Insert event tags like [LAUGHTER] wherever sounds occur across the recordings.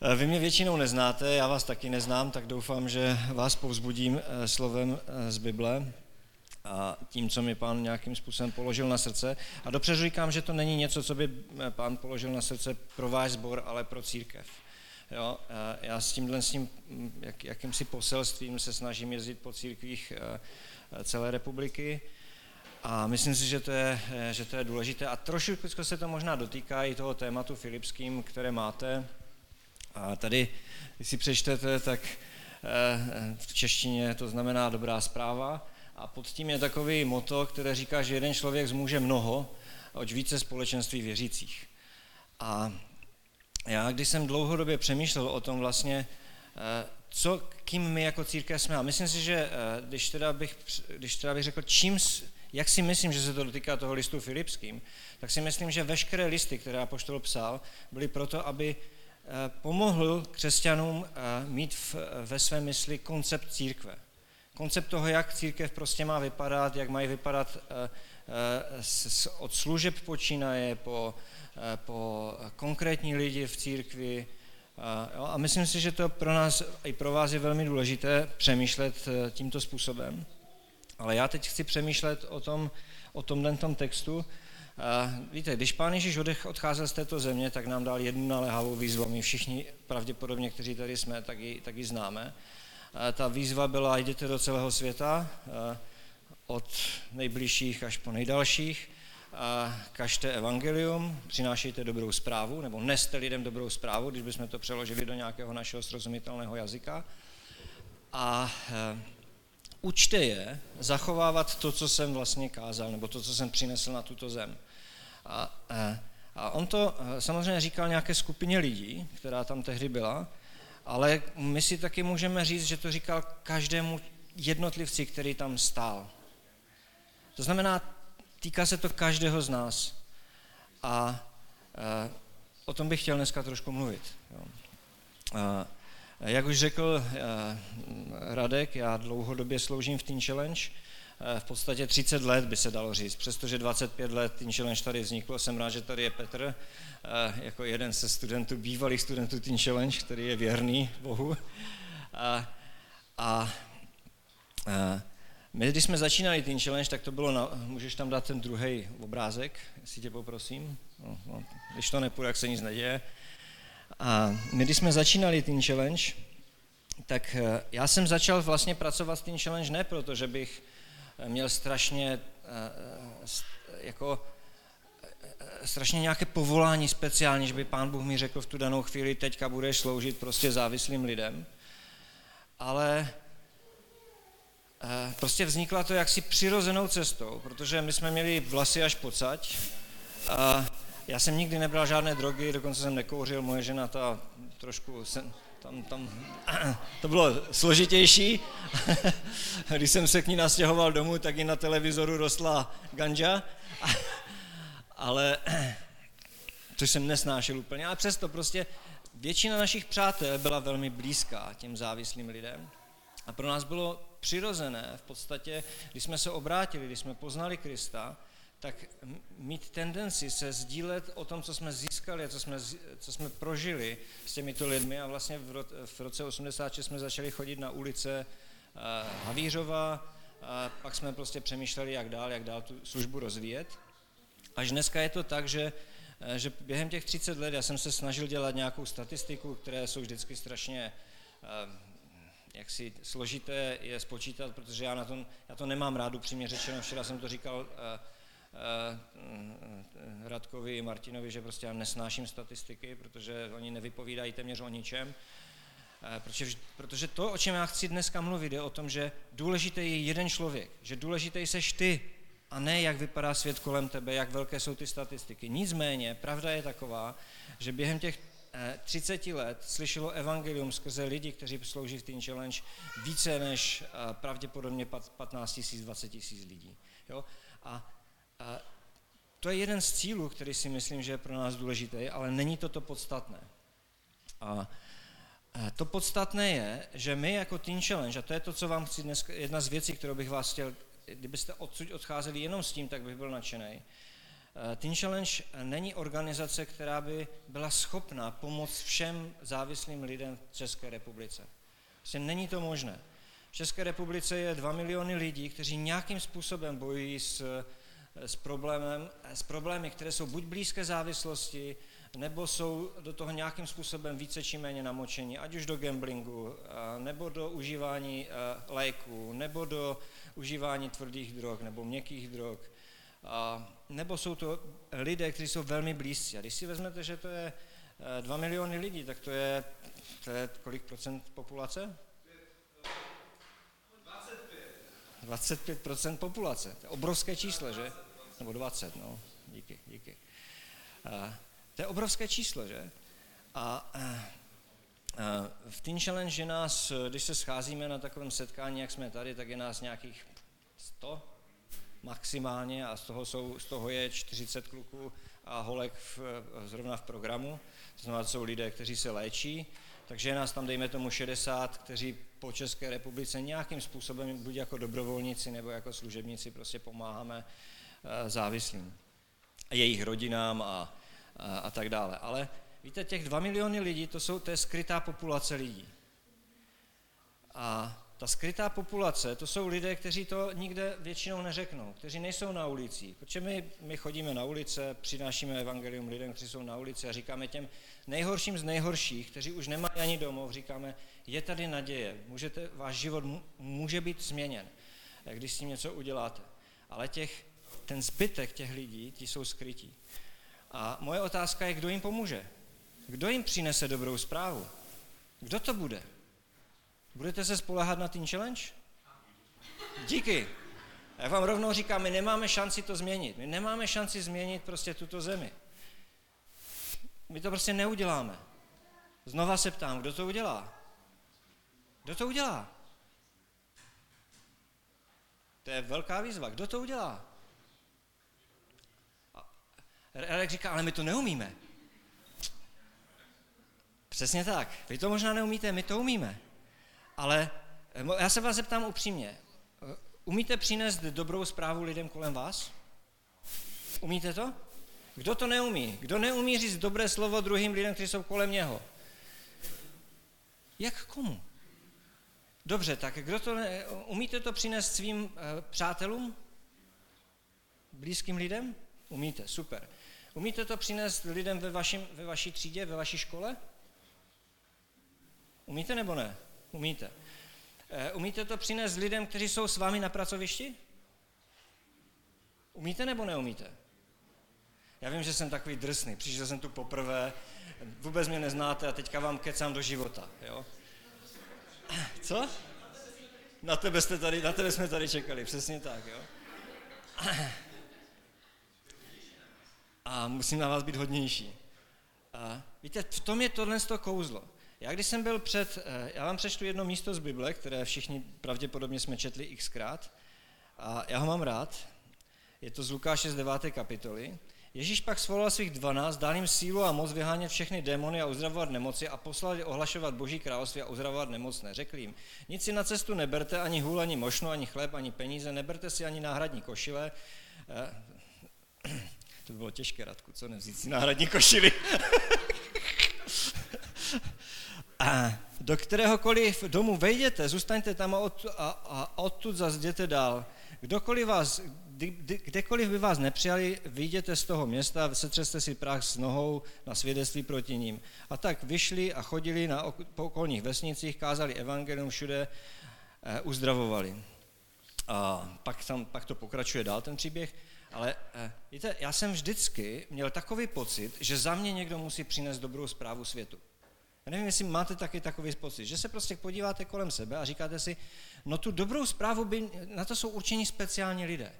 Eh, vy mě většinou neznáte, já vás taky neznám, tak doufám, že vás povzbudím eh, slovem eh, z Bible a tím, co mi pán nějakým způsobem položil na srdce. A dobře říkám, že to není něco, co by pán položil na srdce pro váš sbor, ale pro církev. Jo, já s tímhle s tím, hm, jak, jakýmsi poselstvím se snažím jezdit po církvích celé republiky a myslím si, že to je, že to je důležité. A trošku se to možná dotýká i toho tématu filipským, které máte, a tady, když si přečtete, tak eh, v češtině to znamená dobrá zpráva. A pod tím je takový moto, které říká, že jeden člověk zmůže mnoho, oč více společenství věřících. A já, když jsem dlouhodobě přemýšlel o tom vlastně, eh, co, kým my jako církev jsme, a myslím si, že eh, když teda bych, když teda bych řekl, čím, jak si myslím, že se to dotýká toho listu Filipským, tak si myslím, že veškeré listy, které Apoštol psal, byly proto, aby pomohl křesťanům eh, mít v, ve své mysli koncept církve. Koncept toho, jak církev prostě má vypadat, jak mají vypadat eh, od služeb počínaje po, po konkrétní lidi v církvi. A myslím si, že to pro nás i pro vás je velmi důležité přemýšlet tímto způsobem. Ale já teď chci přemýšlet o tom, o tomhle tom textu, Víte, když pán Ježíš odcházel z této země, tak nám dal jednu naléhavou výzvu. My všichni, pravděpodobně, kteří tady jsme, tak ji, tak ji známe. Ta výzva byla, jděte do celého světa, od nejbližších až po nejdalších, kažte evangelium, přinášejte dobrou zprávu, nebo neste lidem dobrou zprávu, když bychom to přeložili do nějakého našeho srozumitelného jazyka. A e, učte je zachovávat to, co jsem vlastně kázal, nebo to, co jsem přinesl na tuto zem. A, a on to eh, samozřejmě říkal nějaké skupině lidí, která tam tehdy byla, ale my si taky můžeme říct, že to říkal každému jednotlivci, který tam stál. To znamená, týká se to každého z nás. A, a eh, o tom bych chtěl dneska trošku mluvit. Jo. A, jak už řekl Radek, já dlouhodobě sloužím v Teen Challenge, v podstatě 30 let by se dalo říct, přestože 25 let Teen Challenge tady vzniklo, jsem rád, že tady je Petr, eh, jako jeden ze studentů, bývalých studentů Teen Challenge, který je věrný Bohu. A, a, a my, když jsme začínali Teen Challenge, tak to bylo, na, můžeš tam dát ten druhý obrázek, jestli tě poprosím. No, no, když to nepůjde, jak se nic neděje. A my, když jsme začínali Teen Challenge, tak eh, já jsem začal vlastně pracovat s Teen Challenge ne proto, že bych měl strašně eh, eh, jako eh, strašně nějaké povolání speciální, že by pán Bůh mi řekl v tu danou chvíli, teďka budeš sloužit prostě závislým lidem. Ale prostě vznikla to jaksi přirozenou cestou, protože my jsme měli vlasy až pocať. Já jsem nikdy nebral žádné drogy, dokonce jsem nekouřil, moje žena ta trošku tam, tam, [CLEARS THROAT] to bylo složitější. [LAUGHS] Když jsem se k ní nastěhoval domů, tak i na televizoru rostla ganja. [LAUGHS] Ale, [CLEARS THROAT] což jsem nesnášel úplně, ale přesto prostě většina našich přátel byla velmi blízká těm závislým lidem. A pro nás bylo přirozené v podstatě, když jsme se obrátili, když jsme poznali Krista, tak mít tendenci se sdílet o tom, co jsme získali a co jsme, co jsme prožili s těmito lidmi a vlastně v, ro, v roce 86 jsme začali chodit na ulice uh, Havířova a pak jsme prostě přemýšleli, jak dál, jak dál tu službu rozvíjet. Až dneska je to tak, že, eh, že během těch 30 let já jsem se snažil dělat nějakou statistiku, které jsou vždycky strašně uh, jaksi složité je spočítat, protože já, na tom, já to nemám rád, upřímně řečeno, včera jsem to říkal Eh, Radkovi i Martinovi, že prostě já nesnáším statistiky, protože oni nevypovídají téměř o ničem. Eh, protože, protože to, o čem já chci dneska mluvit, je o tom, že důležitý je jeden člověk, že důležitý seš ty a ne jak vypadá svět kolem tebe, jak velké jsou ty statistiky. Nicméně, pravda je taková, že během těch 30 eh, let slyšelo evangelium skrze lidi, kteří slouží v Teen Challenge, více než pravděpodobně 15 tisíc, 20 tisíc lidí. Jo? A a to je jeden z cílů, který si myslím, že je pro nás důležitý, ale není to to podstatné. A to podstatné je, že my jako Teen Challenge, a to je to, co vám chci dnes, jedna z věcí, kterou bych vás chtěl, kdybyste odsud odcházeli jenom s tím, tak bych byl nadšený, Teen Challenge není organizace, která by byla schopna pomoct všem závislým lidem v České republice. Prostě není to možné. V České republice je 2 miliony lidí, kteří nějakým způsobem bojují s, s, problémem, s problémy, které jsou buď blízké závislosti, nebo jsou do toho nějakým způsobem více či méně namočení, ať už do gamblingu, nebo do užívání léků, nebo do užívání tvrdých drog, nebo měkkých drog, nebo jsou to lidé, kteří jsou velmi blízcí. A když si vezmete, že to je 2 miliony lidí, tak to je, to je kolik procent populace? 25% populace. To je obrovské číslo, že? Nebo 20, no. Díky, díky. A, to je obrovské číslo, že? A, a v Teen Challenge nás, když se scházíme na takovém setkání, jak jsme tady, tak je nás nějakých 100 maximálně a z toho, jsou, z toho je 40 kluků a holek v, zrovna v programu. To znamená, to jsou lidé, kteří se léčí, takže nás tam, dejme tomu, 60, kteří po České republice nějakým způsobem, buď jako dobrovolníci nebo jako služebníci, prostě pomáháme závislým. Jejich rodinám a, a, a tak dále. Ale víte, těch 2 miliony lidí, to, jsou, to je skrytá populace lidí. A ta skrytá populace, to jsou lidé, kteří to nikde většinou neřeknou, kteří nejsou na ulicích. Protože my, my chodíme na ulice, přinášíme evangelium lidem, kteří jsou na ulici a říkáme těm nejhorším z nejhorších, kteří už nemají ani domov, říkáme, je tady naděje, můžete, váš život může být změněn, když s tím něco uděláte. Ale těch, ten zbytek těch lidí, ti jsou skrytí. A moje otázka je, kdo jim pomůže? Kdo jim přinese dobrou zprávu? Kdo to bude? Budete se spolehat na Teen Challenge? Díky. Já vám rovnou říkám, my nemáme šanci to změnit. My nemáme šanci změnit prostě tuto zemi. My to prostě neuděláme. Znova se ptám, kdo to udělá? Kdo to udělá? To je velká výzva. Kdo to udělá? Elek říká, ale my to neumíme. Přesně tak. Vy to možná neumíte, my to umíme. Ale eh, já se vás zeptám upřímně. Eh, umíte přinést dobrou zprávu lidem kolem vás? Umíte to? Kdo to neumí? Kdo neumí říct dobré slovo druhým lidem, kteří jsou kolem něho? Jak komu? Dobře, tak kdo to ne, umíte to přinést svým uh, přátelům? Blízkým lidem? Umíte, super. Umíte to přinést lidem ve, vašim, ve vaší třídě, ve vaší škole? Umíte nebo ne? Umíte. Eh, umíte to přinést lidem, kteří jsou s vámi na pracovišti? Umíte nebo neumíte? Já vím, že jsem takový drsný, přišel jsem tu poprvé, vůbec mě neznáte a teďka vám kecám do života, jo? Co? Na tebe, jste tady, na tebe jsme tady čekali, přesně tak, jo? A musím na vás být hodnější. A víte, v tom je tohle to kouzlo. Já když jsem byl před, eh, já vám přečtu jedno místo z Bible, které všichni pravděpodobně jsme četli xkrát, a já ho mám rád. Je to z Lukáše z 9. kapitoly. Ježíš pak svolal svých dvanáct, dal jim sílu a moc vyhánět všechny démony a uzdravovat nemoci a poslal je ohlašovat Boží království a uzdravovat nemocné. Řekl jim, nic si na cestu neberte, ani hůl, ani mošnu, ani chléb, ani peníze, neberte si ani náhradní košile. To by bylo těžké, Radku, co nevzít si náhradní košily. [LAUGHS] A do kteréhokoliv domu vejděte, zůstaňte tam a, od, a, a odtud zase jděte dál. Kdokoliv vás, kdekoliv by vás nepřijali, vyjděte z toho města, setřeste si prach s nohou na svědectví proti ním. A tak vyšli a chodili na po okolních vesnicích, kázali evangelium všude, eh, uzdravovali. A pak, tam, pak to pokračuje dál ten příběh, ale eh, víte, já jsem vždycky měl takový pocit, že za mě někdo musí přinést dobrou zprávu světu. Já nevím, jestli máte taky takový pocit, že se prostě podíváte kolem sebe a říkáte si, no tu dobrou zprávu by, na to jsou určení speciální lidé.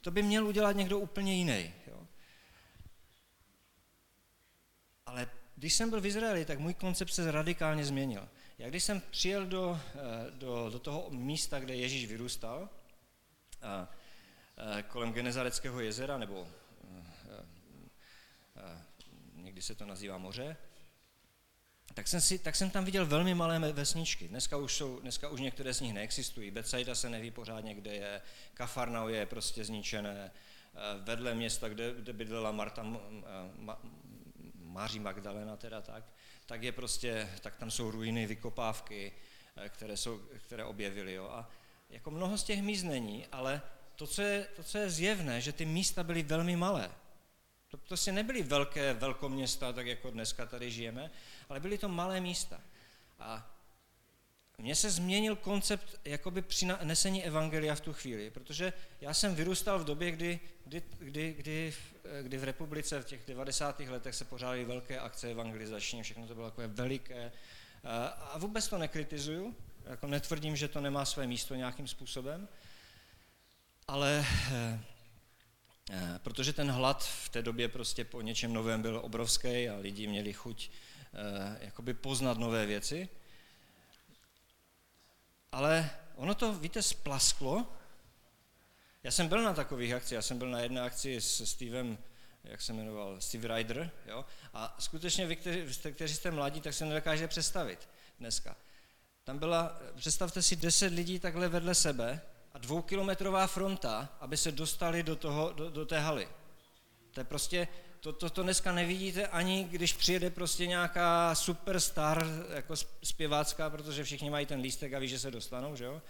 To by měl udělat někdo úplně jiný. Jo? Ale když jsem byl v Izraeli, tak můj koncept se radikálně změnil. Já když jsem přijel do, eh, do, do toho místa, kde Ježíš vyrůstal, a, kolem Genezareckého jezera, nebo a, a, někdy se to nazývá moře, tak jsem, si, tak jsem tam viděl velmi malé vesničky. Dneska už, jsou, dneska už některé z nich neexistují. Betsaida se neví pořádně, kde je, Kafarnau je prostě zničené, vedle města, kde, kde bydlela Marta, Ma, Máří Magdalena teda tak, tak je prostě, tak tam jsou ruiny, vykopávky, které, jsou, které objevili. Jo. A jako mnoho z těch míst není, ale to co, je, to, co je zjevné, že ty místa byly velmi malé. To prostě nebyly velké velkoměsta, tak jako dneska tady žijeme, ale byly to malé místa. A mně se změnil koncept jakoby přinesení evangelia v tu chvíli, protože já jsem vyrůstal v době, kdy, kdy, kdy, kdy, kdy v republice v těch 90. letech se pořádaly velké akce evangelizační, všechno to bylo takové veliké. A vůbec to nekritizuju, jako netvrdím, že to nemá své místo nějakým způsobem, ale eh, eh, protože ten hlad v té době prostě po něčem novém byl obrovský a lidi měli chuť eh, jakoby poznat nové věci, ale ono to, víte, splasklo. Já jsem byl na takových akcích, já jsem byl na jedné akci s Stevem, jak se jmenoval, Steve Ryder, jo? a skutečně vy, kteří, kteří jste mladí, tak se nedokáže představit dneska. Tam byla, představte si, deset lidí takhle vedle sebe a dvoukilometrová fronta, aby se dostali do, toho, do, do té haly. To je prostě, to, to, to dneska nevidíte ani, když přijede prostě nějaká superstar, jako zpěvácká, protože všichni mají ten lístek a ví, že se dostanou, že jo?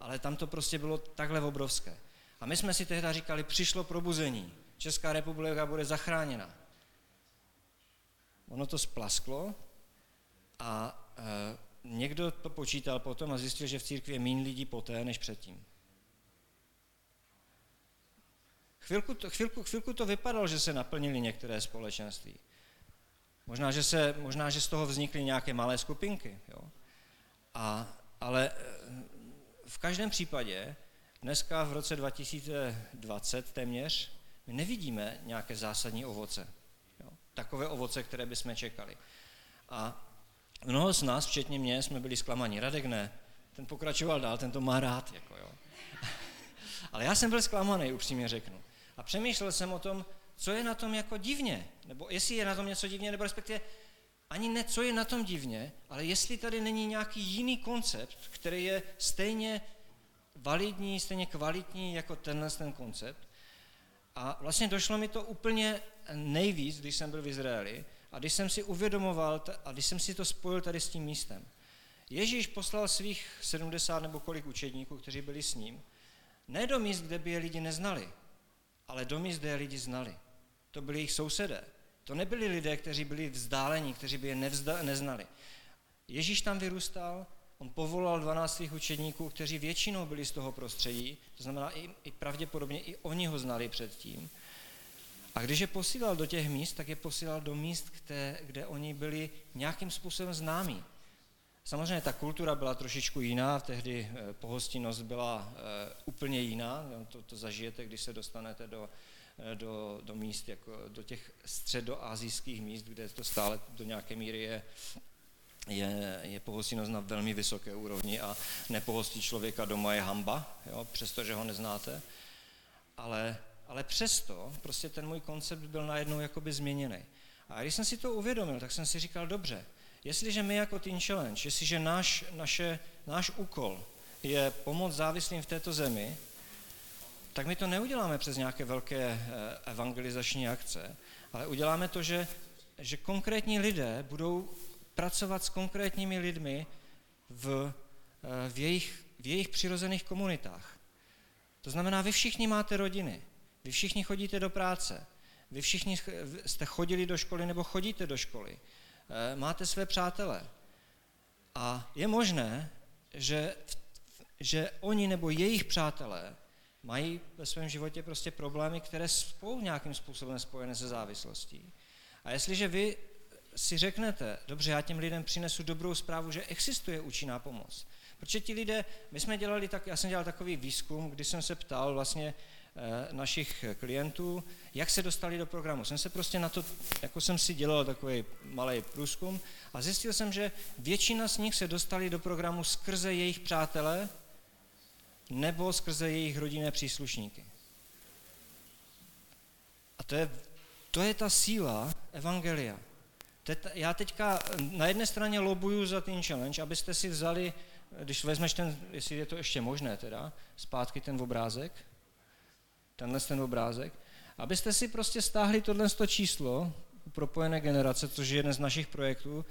Ale tam to prostě bylo takhle obrovské. A my jsme si tehdy říkali, přišlo probuzení, Česká republika bude zachráněna. Ono to splasklo a e, někdo to počítal potom a zjistil, že v církvi je lidí poté, než předtím. Chvilku to, chvilku, chvilku to vypadalo, že se naplnili některé společenství. Možná, že, se, možná, že z toho vznikly nějaké malé skupinky. Jo? A, ale eh, v každém případě dneska v roce 2020 téměř my nevidíme nějaké zásadní ovoce. Jo? Takové ovoce, které bychom čekali. A mnoho z nás, včetně mě, jsme byli zklamaní. Radek ne, ten pokračoval dál, ten to má rád. Jako jo. [LAUGHS] Ale já jsem byl zklamaný, upřímně řeknu. A přemýšlel jsem o tom, co je na tom jako divně, nebo jestli je na tom něco divně, nebo respektive ani ne, co je na tom divně, ale jestli tady není nějaký jiný koncept, který je stejně validní, stejně kvalitní jako tenhle ten koncept. A vlastně došlo mi to úplně nejvíc, když jsem byl v Izraeli a když jsem si uvědomoval a když jsem si to spojil tady s tím místem. Ježíš poslal svých 70 nebo kolik učedníků, kteří byli s ním, ne do míst, kde by je lidi neznali, ale do míst, kde je lidi znali. To byli jejich sousedé. To nebyli lidé, kteří byli vzdálení, kteří by je nevzda, neznali. Ježíš tam vyrůstal, on povolal 12 svých učedníků, kteří většinou byli z toho prostředí, to znamená i, i pravděpodobně i oni ho znali předtím. A když je posílal do těch míst, tak je posílal do míst, kde, kde oni byli nějakým způsobem známí. Samozřejmě ta kultura byla trošičku jiná, tehdy eh, pohostinnost byla eh, úplně jiná, to, to zažijete, když se dostanete do, eh, do, do míst, jako do těch středoazijských míst, kde to stále do nějaké míry je, je, je pohostinnost na velmi vysoké úrovni a nepohostí člověka doma je hamba, jo, přestože ho neznáte. Ale, ale přesto prostě ten můj koncept byl najednou jakoby změněný. A když jsem si to uvědomil, tak jsem si říkal, dobře, Jestliže my jako Teen Challenge, jestliže náš, naše, náš úkol je pomoct závislým v této zemi, tak my to neuděláme přes nějaké velké eh, evangelizační akce, ale uděláme to, že, že konkrétní lidé budou pracovat s konkrétními lidmi v, eh, v, jejich, v jejich přirozených komunitách. To znamená, vy všichni máte rodiny, vy všichni chodíte do práce, vy všichni jste chodili do školy nebo chodíte do školy. Eh, máte své přátele. A je možné, že, že oni nebo jejich přátelé mají ve svém životě prostě problémy, které jsou nějakým způsobem spojené se závislostí. A jestliže vy si řeknete, dobře, já těm lidem přinesu dobrou zprávu, že existuje účinná pomoc. Protože ti lidé, my jsme dělali tak, já jsem dělal takový výzkum, kdy jsem se ptal vlastně, našich klientů, jak se dostali do programu. Jsem se prostě na to, jako jsem si dělal takový malý průzkum a zjistil jsem, že většina z nich se dostali do programu skrze jejich přátele nebo skrze jejich rodinné příslušníky. A to je, to je ta síla Evangelia. Já teďka na jedné straně lobuju za ten challenge, abyste si vzali, když vezmeš ten, jestli je to ještě možné teda, zpátky ten obrázek, tenhle ten obrázek, abyste si prostě stáhli tohle číslo propojené generace, což je jeden z našich projektů,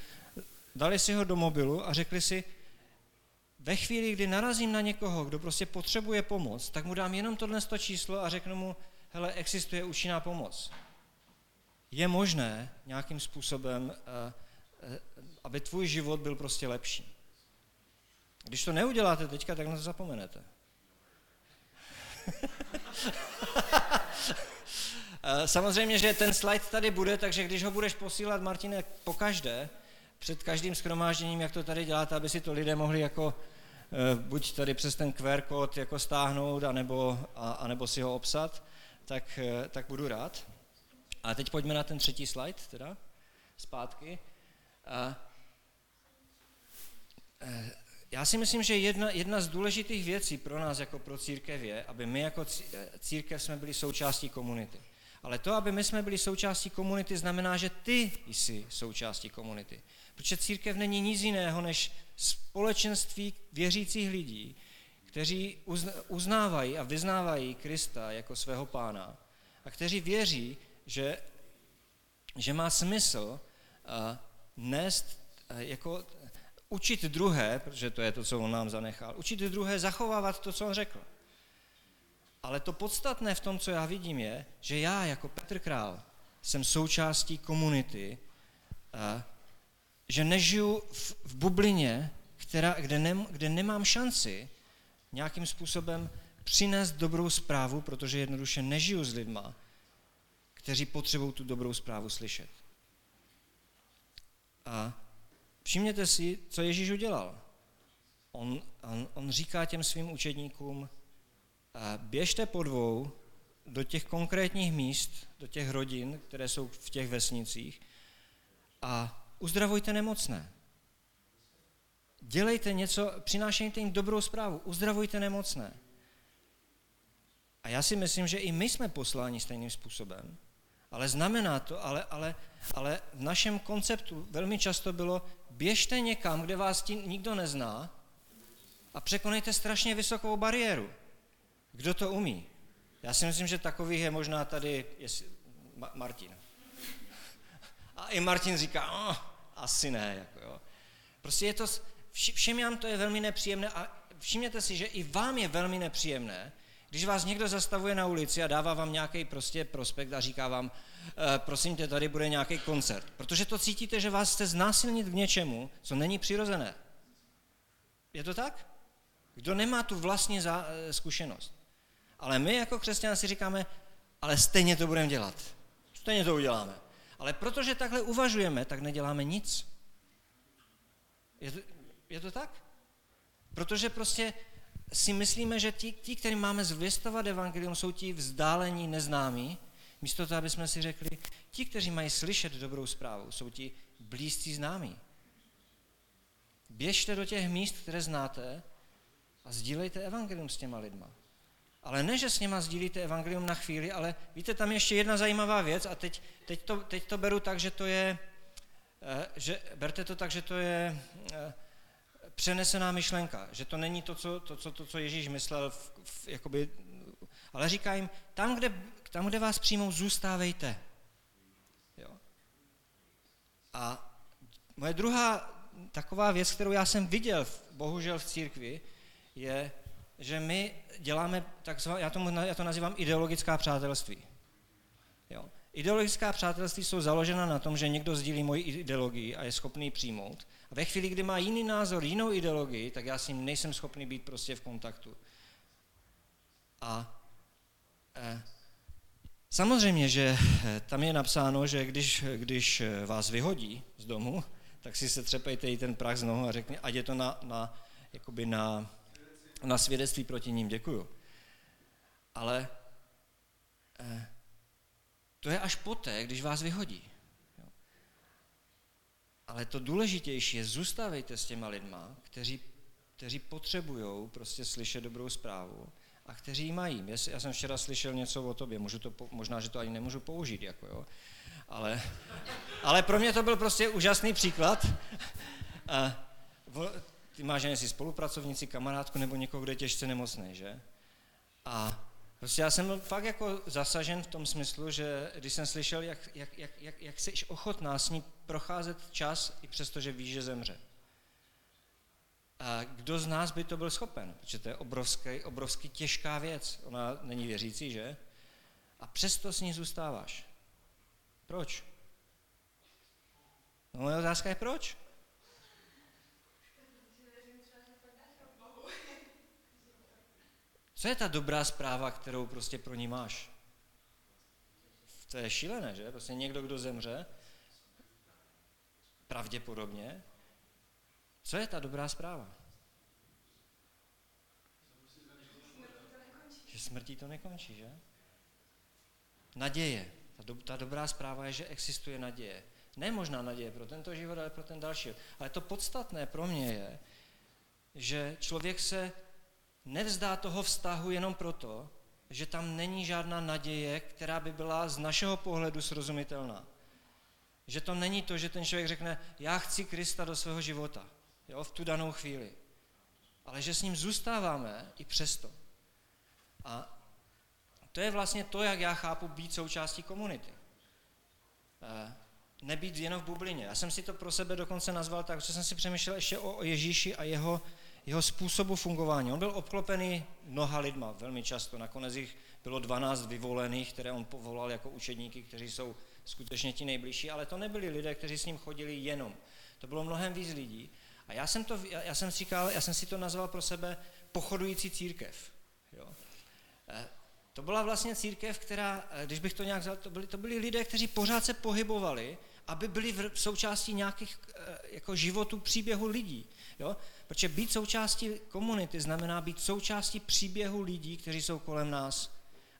dali si ho do mobilu a řekli si, ve chvíli, kdy narazím na někoho, kdo prostě potřebuje pomoc, tak mu dám jenom tohle číslo a řeknu mu, hele, existuje účinná pomoc. Je možné nějakým způsobem, eh, eh, aby tvůj život byl prostě lepší. Když to neuděláte teďka, tak na to zapomenete. Eh, samozřejmě, že ten slide tady bude, takže když ho budeš posílat, Martine, po každé, před každým schromážděním, jak to tady děláte, aby si to lidé mohli jako eh, buď tady přes ten QR kód jako stáhnout, anebo, a, anebo si ho obsat, tak, eh, tak budu rád. A teď pojďme na ten třetí slide, teda, zpátky. A, já si myslím, že jedna, jedna z důležitých věcí pro nás jako pro církev je, aby my jako církev jsme byli součástí komunity. Ale to, aby my jsme byli součástí komunity, znamená, že ty jsi součástí komunity. Protože církev není nic jiného než společenství věřících lidí, kteří uznávají a vyznávají Krista jako svého pána a kteří věří, že, že má smysl uh, nést uh, jako učit druhé, protože to je to, co on nám zanechal, učit druhé zachovávat to, co on řekl. Ale to podstatné v tom, co já vidím, je, že já jako Petr Král jsem součástí komunity, že nežiju v, v bublině, která, kde, ne, kde nemám šanci nějakým způsobem přinést dobrou zprávu, protože jednoduše nežiju s lidma, kteří potřebují tu dobrou zprávu slyšet. A všimněte si, co Ježíš udělal. On, on, on říká těm svým učedníkům, běžte po dvou do těch konkrétních míst, do těch rodin, které jsou v těch vesnicích a uzdravujte nemocné. Dělejte něco, přinášejte jim dobrou zprávu, uzdravujte nemocné. A já si myslím, že i my jsme posláni stejným způsobem, ale znamená to, ale, ale, ale v našem konceptu velmi často bylo, běžte někam, kde vás tím nikdo nezná a překonejte strašně vysokou bariéru. Kdo to umí? Já si myslím, že takových je možná tady jestli, Ma- Martin. A i Martin říká, oh, asi ne. Jako jo. Prostě je to, všem nám to je velmi nepříjemné a všimněte si, že i vám je velmi nepříjemné, když vás někdo zastavuje na ulici a dává vám nějaký prostě prospekt a říká vám, e, prosím tě, tady bude nějaký koncert. Protože to cítíte, že vás chce znásilnit k něčemu, co není přirozené. Je to tak? Kdo nemá tu vlastní za, e, zkušenost? Ale my jako křesťané si říkáme, ale stejně to budeme dělat. Stejně to uděláme. Ale protože takhle uvažujeme, tak neděláme nic. Je to, je to tak? Protože prostě si myslíme, že ti, ti kteří máme zvěstovat evangelium, jsou ti vzdálení, neznámí, místo toho, aby jsme si řekli, ti, kteří mají slyšet dobrou zprávu, jsou ti blízcí známí. Běžte do těch míst, které znáte a sdílejte evangelium s těma lidma. Ale ne, že s něma sdílíte evangelium na chvíli, ale víte, tam je ještě jedna zajímavá věc a teď, teď, to, teď to beru tak, že to je, eh, že, berte to tak, že to je eh, přenesená myšlenka, že to není to, co, to, co, to, co Ježíš myslel, v, v, jakoby, ale říká jim, tam kde, tam, kde vás přijmou, zůstávejte. Jo? A moje druhá taková věc, kterou já jsem viděl, bohužel v církvi, je, že my děláme takzvané, já, tomu, já to nazývám ideologická přátelství. Jo. Ideologická přátelství jsou založena na tom, že někdo sdílí moji ideologii a je schopný přijmout. A ve chvíli, kdy má jiný názor, jinou ideologii, tak já s ním nejsem schopný být prostě v kontaktu. A eh, samozřejmě, že eh, tam je napsáno, že když, když vás vyhodí z domu, tak si se třepejte i ten prach z nohu a řekni, ať je to na, na, jakoby na na svědectví proti ním, děkuju. Ale eh, to je až poté, když vás vyhodí. Ale to důležitější je, zůstávejte s těma lidma, kteří, kteří potřebují prostě slyšet dobrou zprávu a kteří ji mají. Já jsem včera slyšel něco o tobě, můžu to, možná, že to ani nemůžu použít, jako jo. Ale, ale pro mě to byl prostě úžasný příklad. A, ty máš si spolupracovníci, kamarádku nebo někoho, kdo je těžce nemocný, že? A Prostě já jsem byl fakt jako zasažen v tom smyslu, že když jsem slyšel, jak, jak, jak, jak, jak jsi ochotná s ní procházet čas, i přesto, že víš, že zemře. A kdo z nás by to byl schopen? Protože to je obrovský, obrovský těžká věc. Ona není věřící, že? A přesto s ní zůstáváš. Proč? No moje otázka je proč? Co je ta dobrá zpráva, kterou prostě pro ní máš? To je šílené, že? Prostě někdo, kdo zemře, pravděpodobně, co je ta dobrá zpráva? Že smrtí to nekončí, že? Naděje. Ta, do, ta dobrá zpráva je, že existuje naděje. Ne možná naděje pro tento život, ale pro ten další. Ale to podstatné pro mě je, že člověk se nevzdá toho vztahu jenom proto, že tam není žádná naděje, která by byla z našeho pohledu srozumitelná. Že to není to, že ten člověk řekne, já chci Krista do svého života, jo, v tu danou chvíli. Ale že s ním zůstáváme i přesto. A to je vlastně to, jak já chápu být součástí komunity. Eh, nebýt jenom v bublině. Já jsem si to pro sebe dokonce nazval tak, že jsem si přemýšlel ještě o Ježíši a jeho jeho způsobu fungování. On byl obklopený mnoha lidma, velmi často. Nakonec jich bylo 12 vyvolených, které on povolal jako učedníky, kteří jsou skutečně ti nejbližší, ale to nebyli lidé, kteří s ním chodili jenom. To bylo mnohem víc lidí. A já jsem, to, já jsem, říkal, já jsem si to nazval pro sebe pochodující církev. Jo. Eh, to byla vlastně církev, která, eh, když bych to nějak vzal, to byli, to byli lidé, kteří pořád se pohybovali, aby byli v součástí nějakých eh, jako životů, příběhu lidí. Jo? Protože být součástí komunity znamená být součástí příběhu lidí, kteří jsou kolem nás.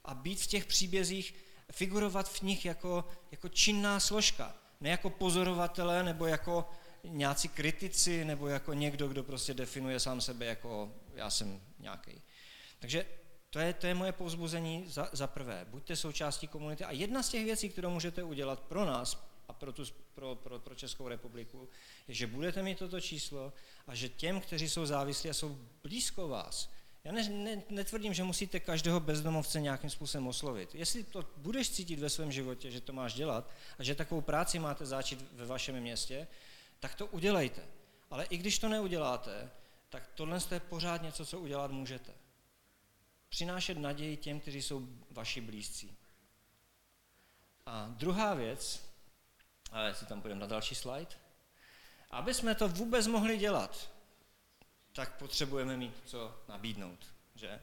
A být v těch příbězích, figurovat v nich jako, jako činná složka. Ne jako pozorovatele nebo jako nějací kritici nebo jako někdo, kdo prostě definuje sám sebe jako já jsem nějaký. Takže to je, to je moje povzbuzení za, za prvé. Buďte součástí komunity. A jedna z těch věcí, kterou můžete udělat pro nás, a pro, tu, pro, pro, pro Českou republiku, je, že budete mít toto číslo a že těm, kteří jsou závislí a jsou blízko vás, já ne, ne, netvrdím, že musíte každého bezdomovce nějakým způsobem oslovit. Jestli to budeš cítit ve svém životě, že to máš dělat a že takovou práci máte začít ve vašem městě, tak to udělejte. Ale i když to neuděláte, tak tohle je pořád něco, co udělat můžete. Přinášet naději těm, kteří jsou vaši blízcí. A druhá věc, a jestli tam půjdeme na další slide. Aby jsme to vůbec mohli dělat, tak potřebujeme mít co nabídnout, že?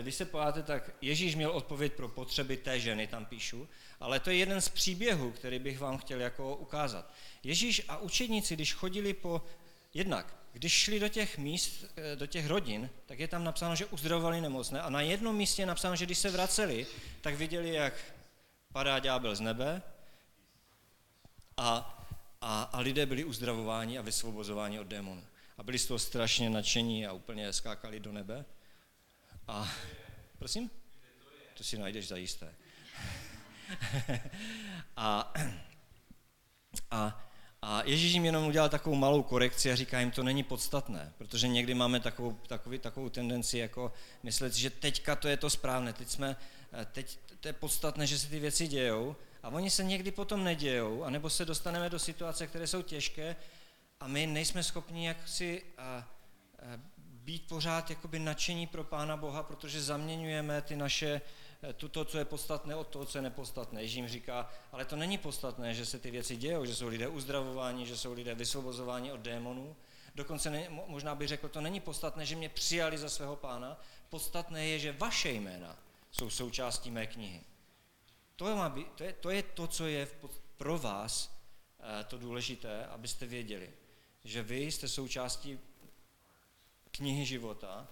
Když se pojáte, tak Ježíš měl odpověď pro potřeby té ženy, tam píšu, ale to je jeden z příběhů, který bych vám chtěl jako ukázat. Ježíš a učedníci, když chodili po, jednak, když šli do těch míst, eh, do těch rodin, tak je tam napsáno, že uzdravovali nemocné a na jednom místě je napsáno, že když se vraceli, tak viděli, jak padá ďábel z nebe a, a, a lidé byli uzdravováni a vysvobozováni od démonů. A byli z toho strašně nadšení a úplně skákali do nebe. A prosím? To si najdeš zajisté. [LAUGHS] a, a, a Ježíš jim jenom udělal takovou malou korekci a říká jim, to není podstatné, protože někdy máme takovou, takový, takovou tendenci jako myslet, že teďka to je to správné, teď jsme, teď to je podstatné, že se ty věci dějou, a oni se někdy potom nedějou, anebo se dostaneme do situace, které jsou těžké a my nejsme schopni jaksi a, a, být pořád jakoby nadšení pro Pána Boha, protože zaměňujeme ty naše, e, to, co je podstatné od toho, co je nepodstatné. Ježím říká, ale to není podstatné, že se ty věci dějou, že jsou lidé uzdravováni, že jsou lidé vysvobozováni od démonů. Dokonce ne, možná bych řekl, to není podstatné, že mě přijali za svého pána, podstatné je, že vaše jména jsou součástí mé knihy. To je, to je, to, je to, co je pro vás eh, to důležité, abyste věděli, že vy jste součástí knihy života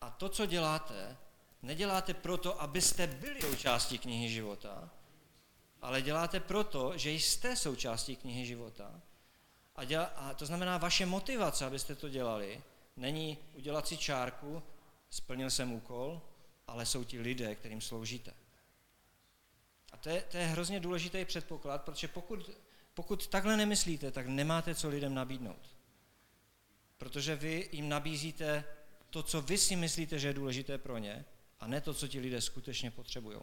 a to, co děláte, neděláte proto, abyste byli součástí knihy života, ale děláte proto, že jste součástí knihy života. A, děla, a to znamená, vaše motivace, abyste to dělali, není udělat si čárku, splnil jsem úkol, ale jsou ti lidé, kterým sloužíte. A to je, to je hrozně důležitý předpoklad, protože pokud, pokud takhle nemyslíte, tak nemáte co lidem nabídnout. Protože vy jim nabízíte to, co vy si myslíte, že je důležité pro ně, A ne to, co ti lidé skutečně potřebují.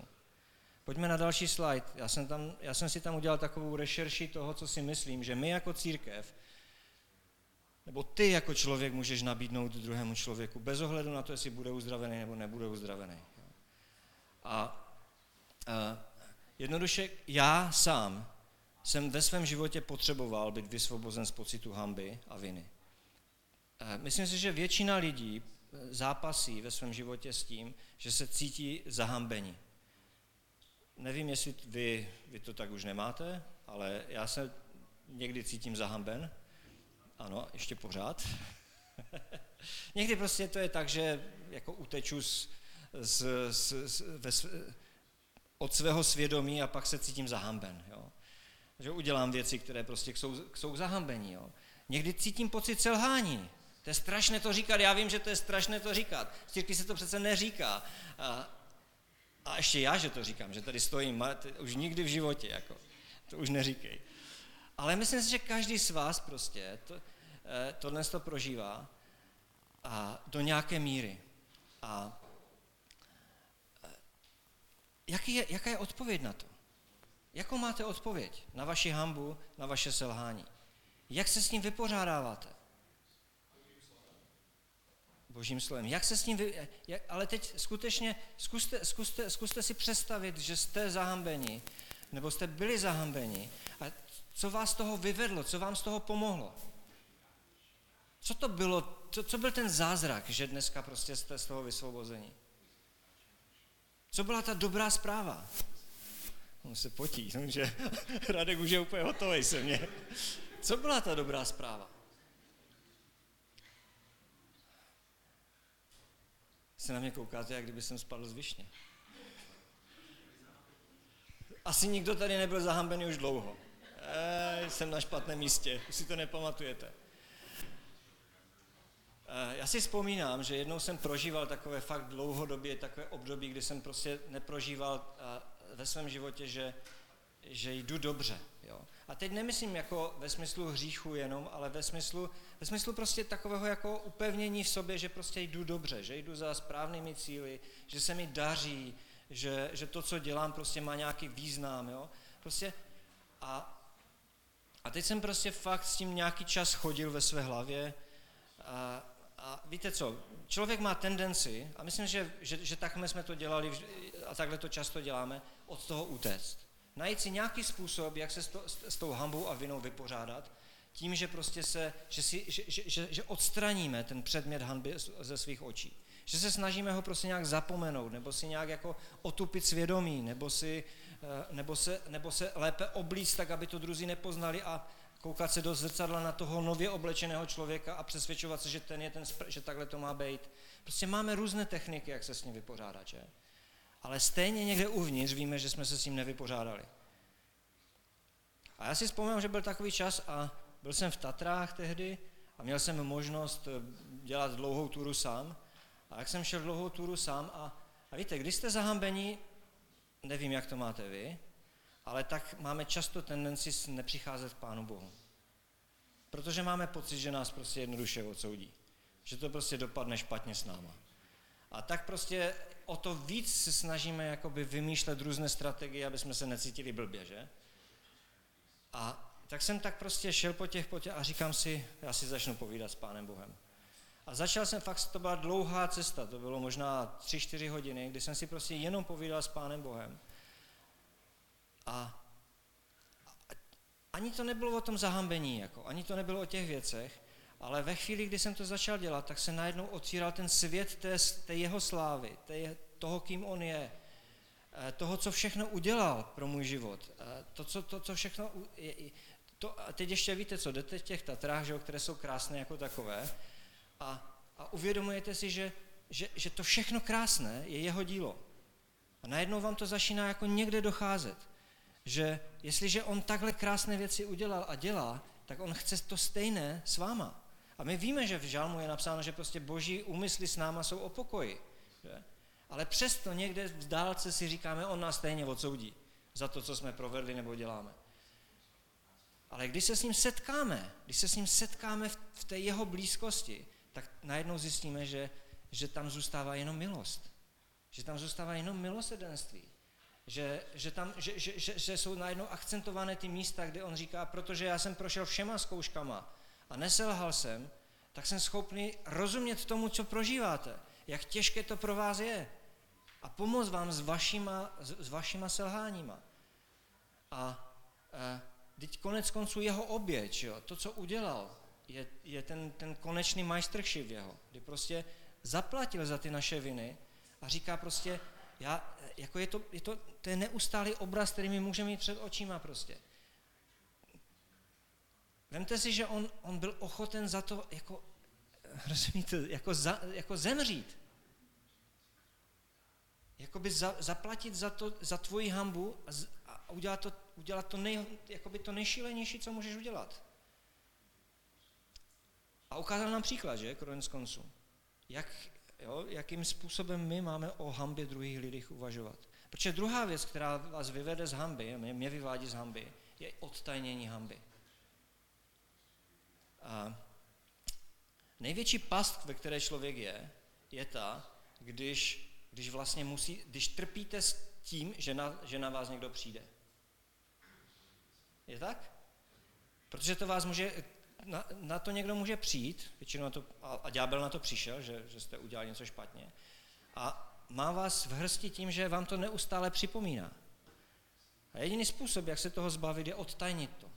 Pojďme na další slide. Já jsem, tam, já jsem si tam udělal takovou rešerši toho, co si myslím, že my jako církev, nebo ty jako člověk můžeš nabídnout druhému člověku, bez ohledu na to, jestli bude uzdravený nebo nebude uzdravený. A, a jednoduše já sám jsem ve svém životě potřeboval být vysvobozen z pocitu hamby a viny. Myslím si, že většina lidí zápasí ve svém životě s tím, že se cítí zahambeni. Nevím, jestli vy, vy to tak už nemáte, ale já se někdy cítím zahamben. Ano, ještě pořád. [LAUGHS] někdy prostě to je tak, že jako uteču z, z, z, z, ve, od svého svědomí a pak se cítím zahamben. Jo. Že udělám věci, které prostě jsou, jsou zahambení. Jo. Někdy cítím pocit selhání. To je strašné to říkat, já vím, že to je strašné to říkat. V církvi se to přece neříká. A, a ještě já, že to říkám, že tady stojím, už nikdy v životě, jako, to už neříkej. Ale myslím si, že každý z vás prostě to, eh, tohle to prožívá a do nějaké míry. A jaký je, jaká je odpověď na to? Jakou máte odpověď na vaši hambu, na vaše selhání? Jak se s tím vypořádáváte? božím slovem. Jak se s ním, vy, jak, ale teď skutečně zkuste, zkuste, zkuste si představit, že jste zahambeni, nebo jste byli zahambeni a co vás z toho vyvedlo, co vám z toho pomohlo. Co to bylo, co, co byl ten zázrak, že dneska prostě jste z toho vysvobození? Co byla ta dobrá zpráva? On se potí, že [LAUGHS] Radek už je úplně hotový se mě. Co byla ta dobrá zpráva? se na mě koukáte, jak kdyby jsem spadl z višně. Asi nikdo tady nebyl zahambený už dlouho. E, jsem na špatném místě, už si to nepamatujete. E, já si vzpomínám, že jednou jsem prožíval takové fakt dlouhodobě, takové období, kdy jsem prostě neprožíval e, ve svém životě, že, že jdu dobře. Jo. A teď nemyslím jako ve smyslu hříchu jenom, ale ve smyslu, ve smyslu prostě takového jako upevnění v sobě, že prostě jdu dobře, že jdu za správnými cíly, že se mi daří, že, že to, co dělám, prostě má nějaký význam, jo. Prostě a, a teď jsem prostě fakt s tím nějaký čas chodil ve své hlavě a víte co, člověk má tendenci, a myslím, že, že, že takhle jsme to dělali a takhle to často děláme, od toho utéct najít si nějaký způsob, jak se s, to, s tou hambou a vinou vypořádat, tím, že prostě se, že, si, že, že, že, že odstraníme ten předmět hanby ze svých očí. Že se snažíme ho prostě nějak zapomenout, nebo si nějak jako otupit svědomí, nebo, si, eh, nebo, se, nebo se lépe oblíct tak, aby to druzí nepoznali a koukat se do zrcadla na toho nově oblečeného člověka a přesvědčovat se, že ten je ten, že takhle to má být. Prostě máme různé techniky, jak se s ním vypořádat, že? ale stejně někde uvnitř víme, že jsme se s tím nevypořádali. A já si vzpomínám, že byl takový čas a byl jsem v Tatrách tehdy a měl jsem možnost eh, dělat dlouhou turu sám. A jak jsem šel dlouhou turu sám a, a víte, když jste zahambení, nevím, jak to máte vy, ale tak máme často tendenci nepřicházet k Pánu Bohu. Protože máme pocit, že nás prostě jednoduše odsoudí. Že to prostě dopadne špatně s náma. A tak prostě o to víc se snažíme jakoby vymýšlet různé strategie, aby jsme se necítili blbě, že? A tak jsem tak prostě šel po těch, po těch a říkám si, já si začnu povídat s Pánem Bohem. A začal jsem fakt, to byla dlouhá cesta, to bylo možná 3-4 hodiny, kdy jsem si prostě jenom povídal s Pánem Bohem. A ani to nebylo o tom zahambení, jako, ani to nebylo o těch věcech, ale ve chvíli, kdy jsem to začal dělat, tak se najednou otvíral ten svět té, té jeho slávy, té, toho, kým on je, eh, toho, co všechno udělal pro můj život, eh, to, co, to, co všechno... Je, to, a teď ještě víte co, jdete v těch Tatrách, že, které jsou krásné jako takové a, a uvědomujete si, že, že, že to všechno krásné je jeho dílo. A najednou vám to začíná jako někde docházet, že jestliže on takhle krásné věci udělal a dělá, tak on chce to stejné s váma. A my víme, že v žalmu je napsáno, že prostě boží úmysly s náma jsou o pokoji. Že? Ale přesto někde v dálce si říkáme, on nás stejně odsoudí za to, co jsme provedli nebo děláme. Ale když se s ním setkáme, když se s ním setkáme v té jeho blízkosti, tak najednou zjistíme, že, že tam zůstává jenom milost. že tam zůstává jenom milosedenství. Že, že, tam, že, že, že, že jsou najednou akcentované ty místa, kde on říká, protože já jsem prošel všema zkouškama a neselhal jsem, tak jsem schopný rozumět tomu, co prožíváte, jak těžké to pro vás je a pomoct vám s vašima, s, s vašima selháníma. A e, teď konec konců jeho oběť, jo, to, co udělal, je, je ten, ten konečný majstršip jeho, kdy prostě zaplatil za ty naše viny a říká prostě, já, jako je to, je to, to je neustálý obraz, který my můžeme mít před očima prostě. Vemte si, že on, on byl ochoten za to, jako, rozumíte, jako, za, jako zemřít. Jakoby za, zaplatit za, to, za tvoji hambu a, a udělat to, udělat to, nej, jakoby to nejšílenější, co můžeš udělat. A ukázal nám příklad, že, konec konců. Jak, jo, jakým způsobem my máme o hambě druhých lidích uvažovat. Protože druhá věc, která vás vyvede z hamby, mě, mě vyvádí z hamby, je odtajnění hamby. A největší past, ve které člověk je, je ta, když, když vlastně musí, když trpíte s tím, že na, že na vás někdo přijde. Je tak? Protože to vás může, na, na to někdo může přijít, většinou na to, a, a ďábel na to přišel, že, že jste udělali něco špatně, a má vás v hrsti tím, že vám to neustále připomíná. A jediný způsob, jak se toho zbavit, je odtajnit to.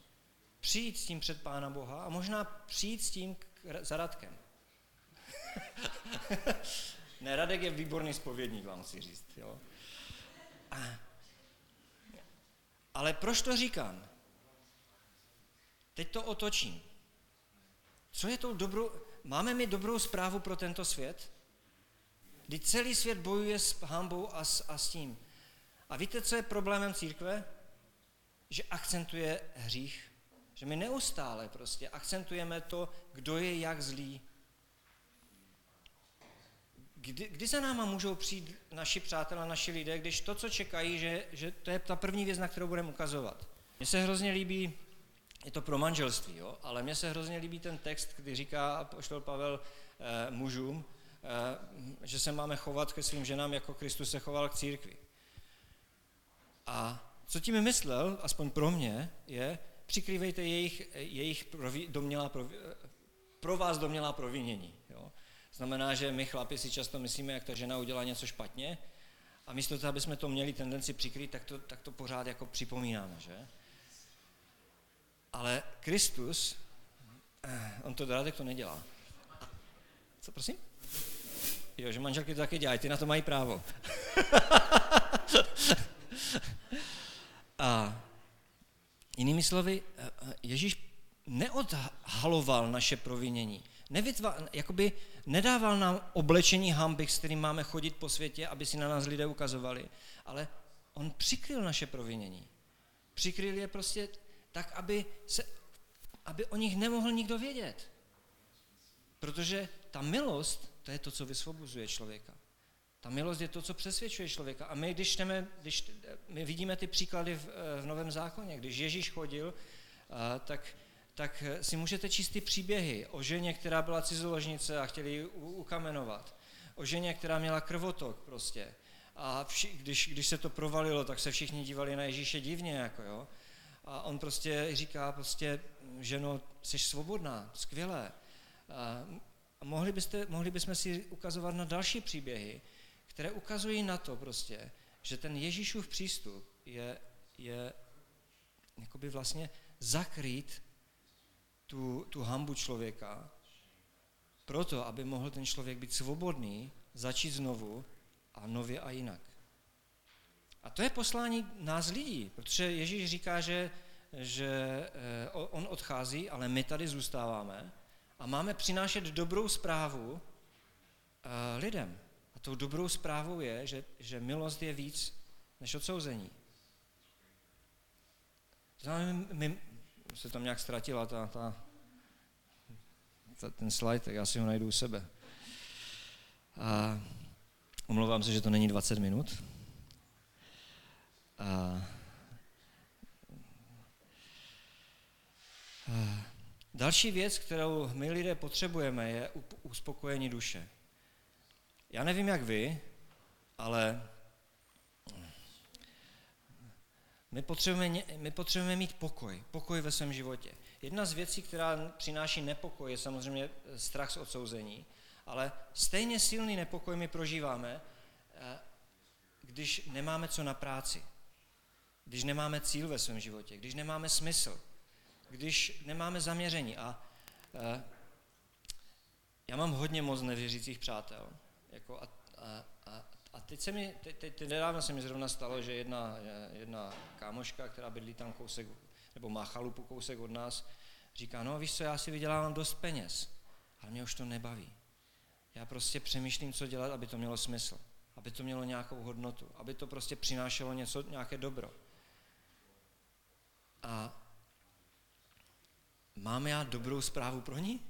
Přijít s tím před Pána Boha a možná přijít s tím za Radkem. [LAUGHS] ne, Radek je výborný spovědník, vám chci říct. Jo. A, ale proč to říkám? Teď to otočím. Co je tou dobrou... Máme mi dobrou zprávu pro tento svět? Kdy celý svět bojuje s hambou a s, a s tím. A víte, co je problémem církve? Že akcentuje hřích. Že my neustále prostě akcentujeme to, kdo je jak zlý. Kdy, kdy za náma můžou přijít naši přátelé, naši lidé, když to, co čekají, že, že to je ta první věc, na kterou budeme ukazovat. Mně se hrozně líbí je to pro manželství, jo? ale mně se hrozně líbí ten text, kdy říká poštol Pavel eh, mužům, eh, že se máme chovat ke svým ženám, jako Kristus se choval k církvi. A co tím myslel, aspoň pro mě, je, přikrývejte jejich, jejich provi, domělá, provi, pro vás domělá provinění. Jo? Znamená, že my chlapi si často myslíme, jak ta žena udělá něco špatně a místo toho, aby jsme to měli tendenci přikrýt, tak to, tak to pořád jako připomínáme. Že? Kristus, eh, on to Radek to nedělá. Co prosím? Jo, že manželky to taky dělají, ty na to mají právo. [LAUGHS] a jinými slovy, eh, Ježíš neodhaloval naše provinění. Nevytva, jakoby nedával nám oblečení hamby, s kterým máme chodit po světě, aby si na nás lidé ukazovali, ale on přikryl naše provinění. Přikryl je prostě tak aby, se, aby o nich nemohl nikdo vědět. Protože ta milost, to je to, co vysvobozuje člověka. Ta milost je to, co přesvědčuje člověka. A my, když, jdeme, když my vidíme ty příklady v, v Novém zákoně, když Ježíš chodil, tak, tak si můžete číst ty příběhy o ženě, která byla cizoložnice a chtěli ji ukamenovat. O ženě, která měla krvotok prostě. A vši, když, když se to provalilo, tak se všichni dívali na Ježíše divně. Jako jo. A on prostě říká prostě, ženo, jsi svobodná, skvělé. A mohli, byste, mohli bychom si ukazovat na další příběhy, které ukazují na to prostě, že ten Ježíšův přístup je, je jakoby vlastně zakrýt tu, tu hambu člověka, proto, aby mohl ten člověk být svobodný, začít znovu a nově a jinak. A to je poslání nás lidí, protože Ježíš říká, že, že eh, on odchází, ale my tady zůstáváme a máme přinášet dobrou zprávu eh, lidem. A tou dobrou zprávou je, že, že milost je víc než odsouzení. Znamená, my, se tam nějak ztratila ta, ta, ta, ten slide, tak já si ho najdu u sebe. A omlouvám se, že to není 20 minut. A, další věc, kterou my lidé potřebujeme, je uspokojení duše. Já nevím, jak vy, ale my potřebujeme, my potřebujeme mít pokoj, pokoj ve svém životě. Jedna z věcí, která přináší nepokoj, je samozřejmě strach z odsouzení, ale stejně silný nepokoj my prožíváme, eh, když nemáme co na práci, když nemáme cíl ve svém životě, když nemáme smysl, když nemáme zaměření. A eh, já mám hodně moc nevěřících přátel. Jako a, a, a, a teď se mi, teď, teď, teď nedávno se mi zrovna stalo, že jedna, jedna kámoška, která bydlí tam kousek, nebo má chalupu kousek od nás, říká, no víš co, já si vydělávám dost peněz, ale mě už to nebaví. Já prostě přemýšlím, co dělat, aby to mělo smysl, aby to mělo nějakou hodnotu, aby to prostě přinášelo něco, nějaké dobro. A mám já dobrou zprávu pro ní?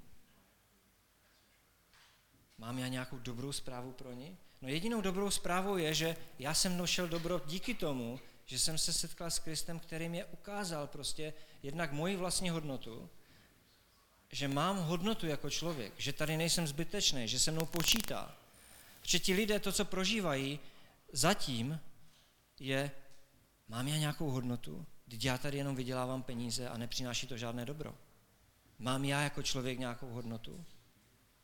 Mám já nějakou dobrou zprávu pro ní? No jedinou dobrou zprávou je, že já jsem nošel dobro díky tomu, že jsem se setkal s Kristem, který mě ukázal prostě jednak moji vlastní hodnotu, že mám hodnotu jako člověk, že tady nejsem zbytečný, že se mnou počítá. Že ti lidé to, co prožívají, zatím je, mám já nějakou hodnotu, když já tady jenom vydělávám peníze a nepřináší to žádné dobro. Mám já jako člověk nějakou hodnotu?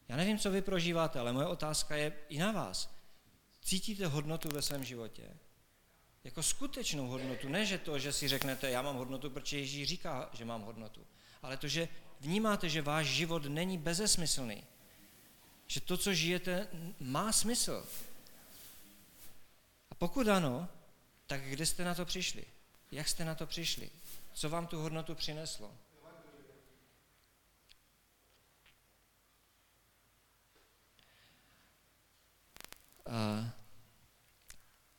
Já nevím, co vy prožíváte, ale moje otázka je i na vás. Cítíte hodnotu ve svém životě? Jako skutečnou hodnotu, ne že to, že si řeknete, já mám hodnotu, protože Ježíš říká, že mám hodnotu, ale to, že vnímáte, že váš život není bezesmyslný, že to, co žijete, má smysl. A pokud ano, tak kde jste na to přišli? Jak jste na to přišli? Co vám tu hodnotu přineslo?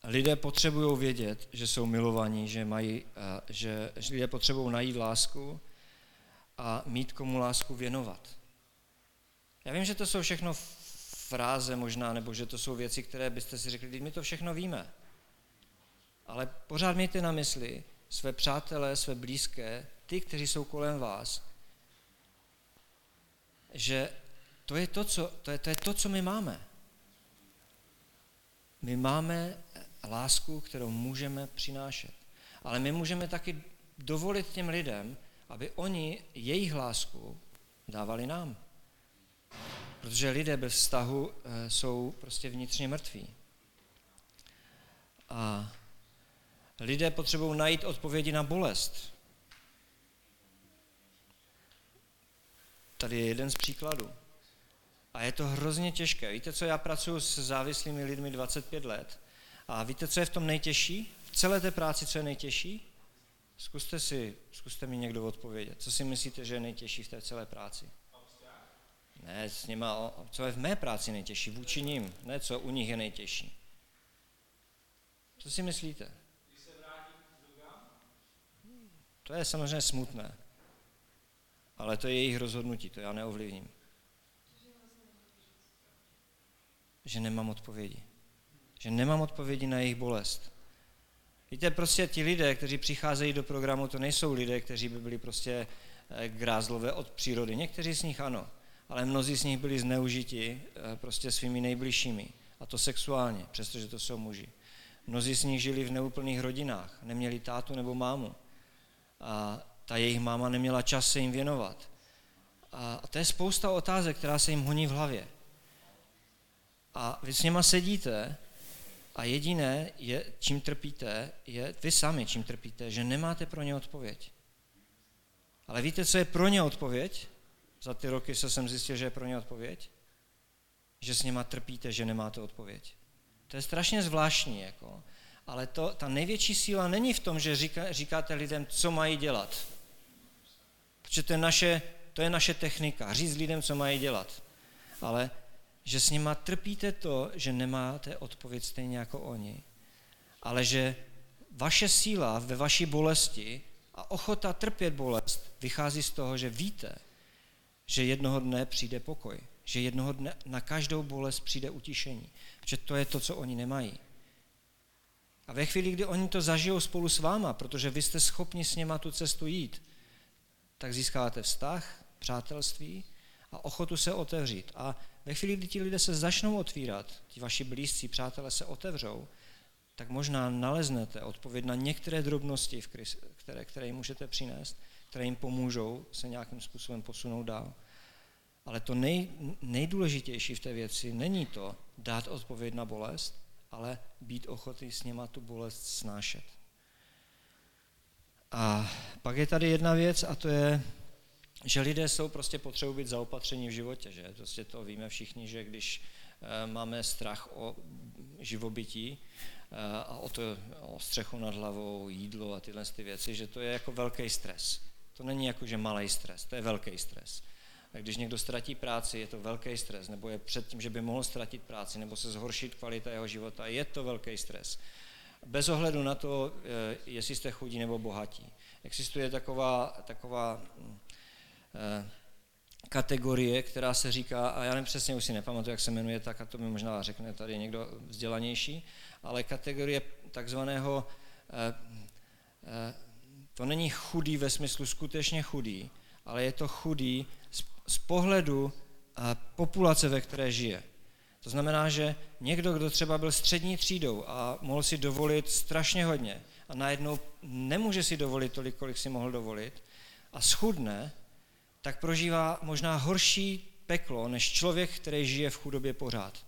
Lidé potřebují vědět, že jsou milovaní, že, mají, že, že lidé potřebují najít lásku a mít komu lásku věnovat. Já vím, že to jsou všechno fráze možná, nebo že to jsou věci, které byste si řekli, my to všechno víme. Ale pořád mějte na mysli své přátelé, své blízké, ty, kteří jsou kolem vás, že to je to, co, to je, to je to, co my máme. My máme lásku, kterou můžeme přinášet. Ale my můžeme taky dovolit těm lidem, aby oni jejich lásku dávali nám. Protože lidé bez vztahu eh, jsou prostě vnitřně mrtví. A lidé potřebují najít odpovědi na bolest. Tady je jeden z příkladů. A je to hrozně těžké. Víte, co já pracuji s závislými lidmi 25 let. A víte, co je v tom nejtěžší? V celé té práci, co je nejtěžší? Zkuste si, zkuste mi někdo odpovědět. Co si myslíte, že je nejtěžší v té celé práci? Ne, s nima, co je v mé práci nejtěžší, vůči ním, ne co u nich je nejtěžší. Co si myslíte? To je samozřejmě smutné, ale to je jejich rozhodnutí, to já neovlivním. Že nemám odpovědi. Že nemám odpovědi na jejich bolest. Víte, prostě ti lidé, kteří přicházejí do programu, to nejsou lidé, kteří by byli prostě eh, grázlové od přírody. Někteří z nich ano, ale mnozí z nich byli zneužiti eh, prostě svými nejbližšími. A to sexuálně, přestože to jsou muži. Mnozí z nich žili v neúplných rodinách, neměli tátu nebo mámu. A ta jejich máma neměla čas se jim věnovat. A to je spousta otázek, která se jim honí v hlavě. A vy s něma sedíte a jediné, je, čím trpíte, je vy sami, čím trpíte, že nemáte pro ně odpověď. Ale víte, co je pro ně odpověď? Za ty roky se jsem zjistil, že je pro ně odpověď? Že s něma trpíte, že nemáte odpověď. To je strašně zvláštní, jako. ale to, ta největší síla není v tom, že říká, říkáte lidem, co mají dělat. Protože to je, naše, to je naše technika, říct lidem, co mají dělat. Ale že s nima trpíte to, že nemáte odpověď stejně jako oni, ale že vaše síla ve vaší bolesti a ochota trpět bolest vychází z toho, že víte, že jednoho dne přijde pokoj, že jednoho dne na každou bolest přijde utišení, že to je to, co oni nemají. A ve chvíli, kdy oni to zažijou spolu s váma, protože vy jste schopni s něma tu cestu jít, tak získáte vztah, přátelství a ochotu se otevřít. A ve chvíli, kdy ti lidé se začnou otvírat, ti vaši blízcí přátelé se otevřou, tak možná naleznete odpověď na některé drobnosti, které, které jim můžete přinést, které jim pomůžou se nějakým způsobem posunout dál. Ale to nej, nejdůležitější v té věci není to dát odpověď na bolest, ale být ochotný s něma tu bolest snášet. A pak je tady jedna věc a to je, že lidé jsou prostě potřebují být zaopatření v životě, že? Prostě to víme všichni, že když eh, máme strach o živobytí eh, a o, to, o střechu nad hlavou, jídlo a tyhle ty věci, že to je jako velký stres. To není jako, že malý stres, to je velký stres. A když někdo ztratí práci, je to velký stres, nebo je před tím, že by mohl ztratit práci, nebo se zhoršit kvalita jeho života, je to velký stres. Bez ohledu na to, eh, jestli jste chudí nebo bohatí. Existuje taková, taková eh, kategorie, která se říká, a já nevím přesně, už si nepamatuju, jak se jmenuje, tak a to mi možná řekne tady někdo vzdělanější, ale kategorie takzvaného, eh, to není chudý ve smyslu skutečně chudý, ale je to chudý z pohledu populace, ve které žije. To znamená, že někdo, kdo třeba byl střední třídou a mohl si dovolit strašně hodně a najednou nemůže si dovolit tolik, kolik si mohl dovolit a schudne, tak prožívá možná horší peklo než člověk, který žije v chudobě pořád.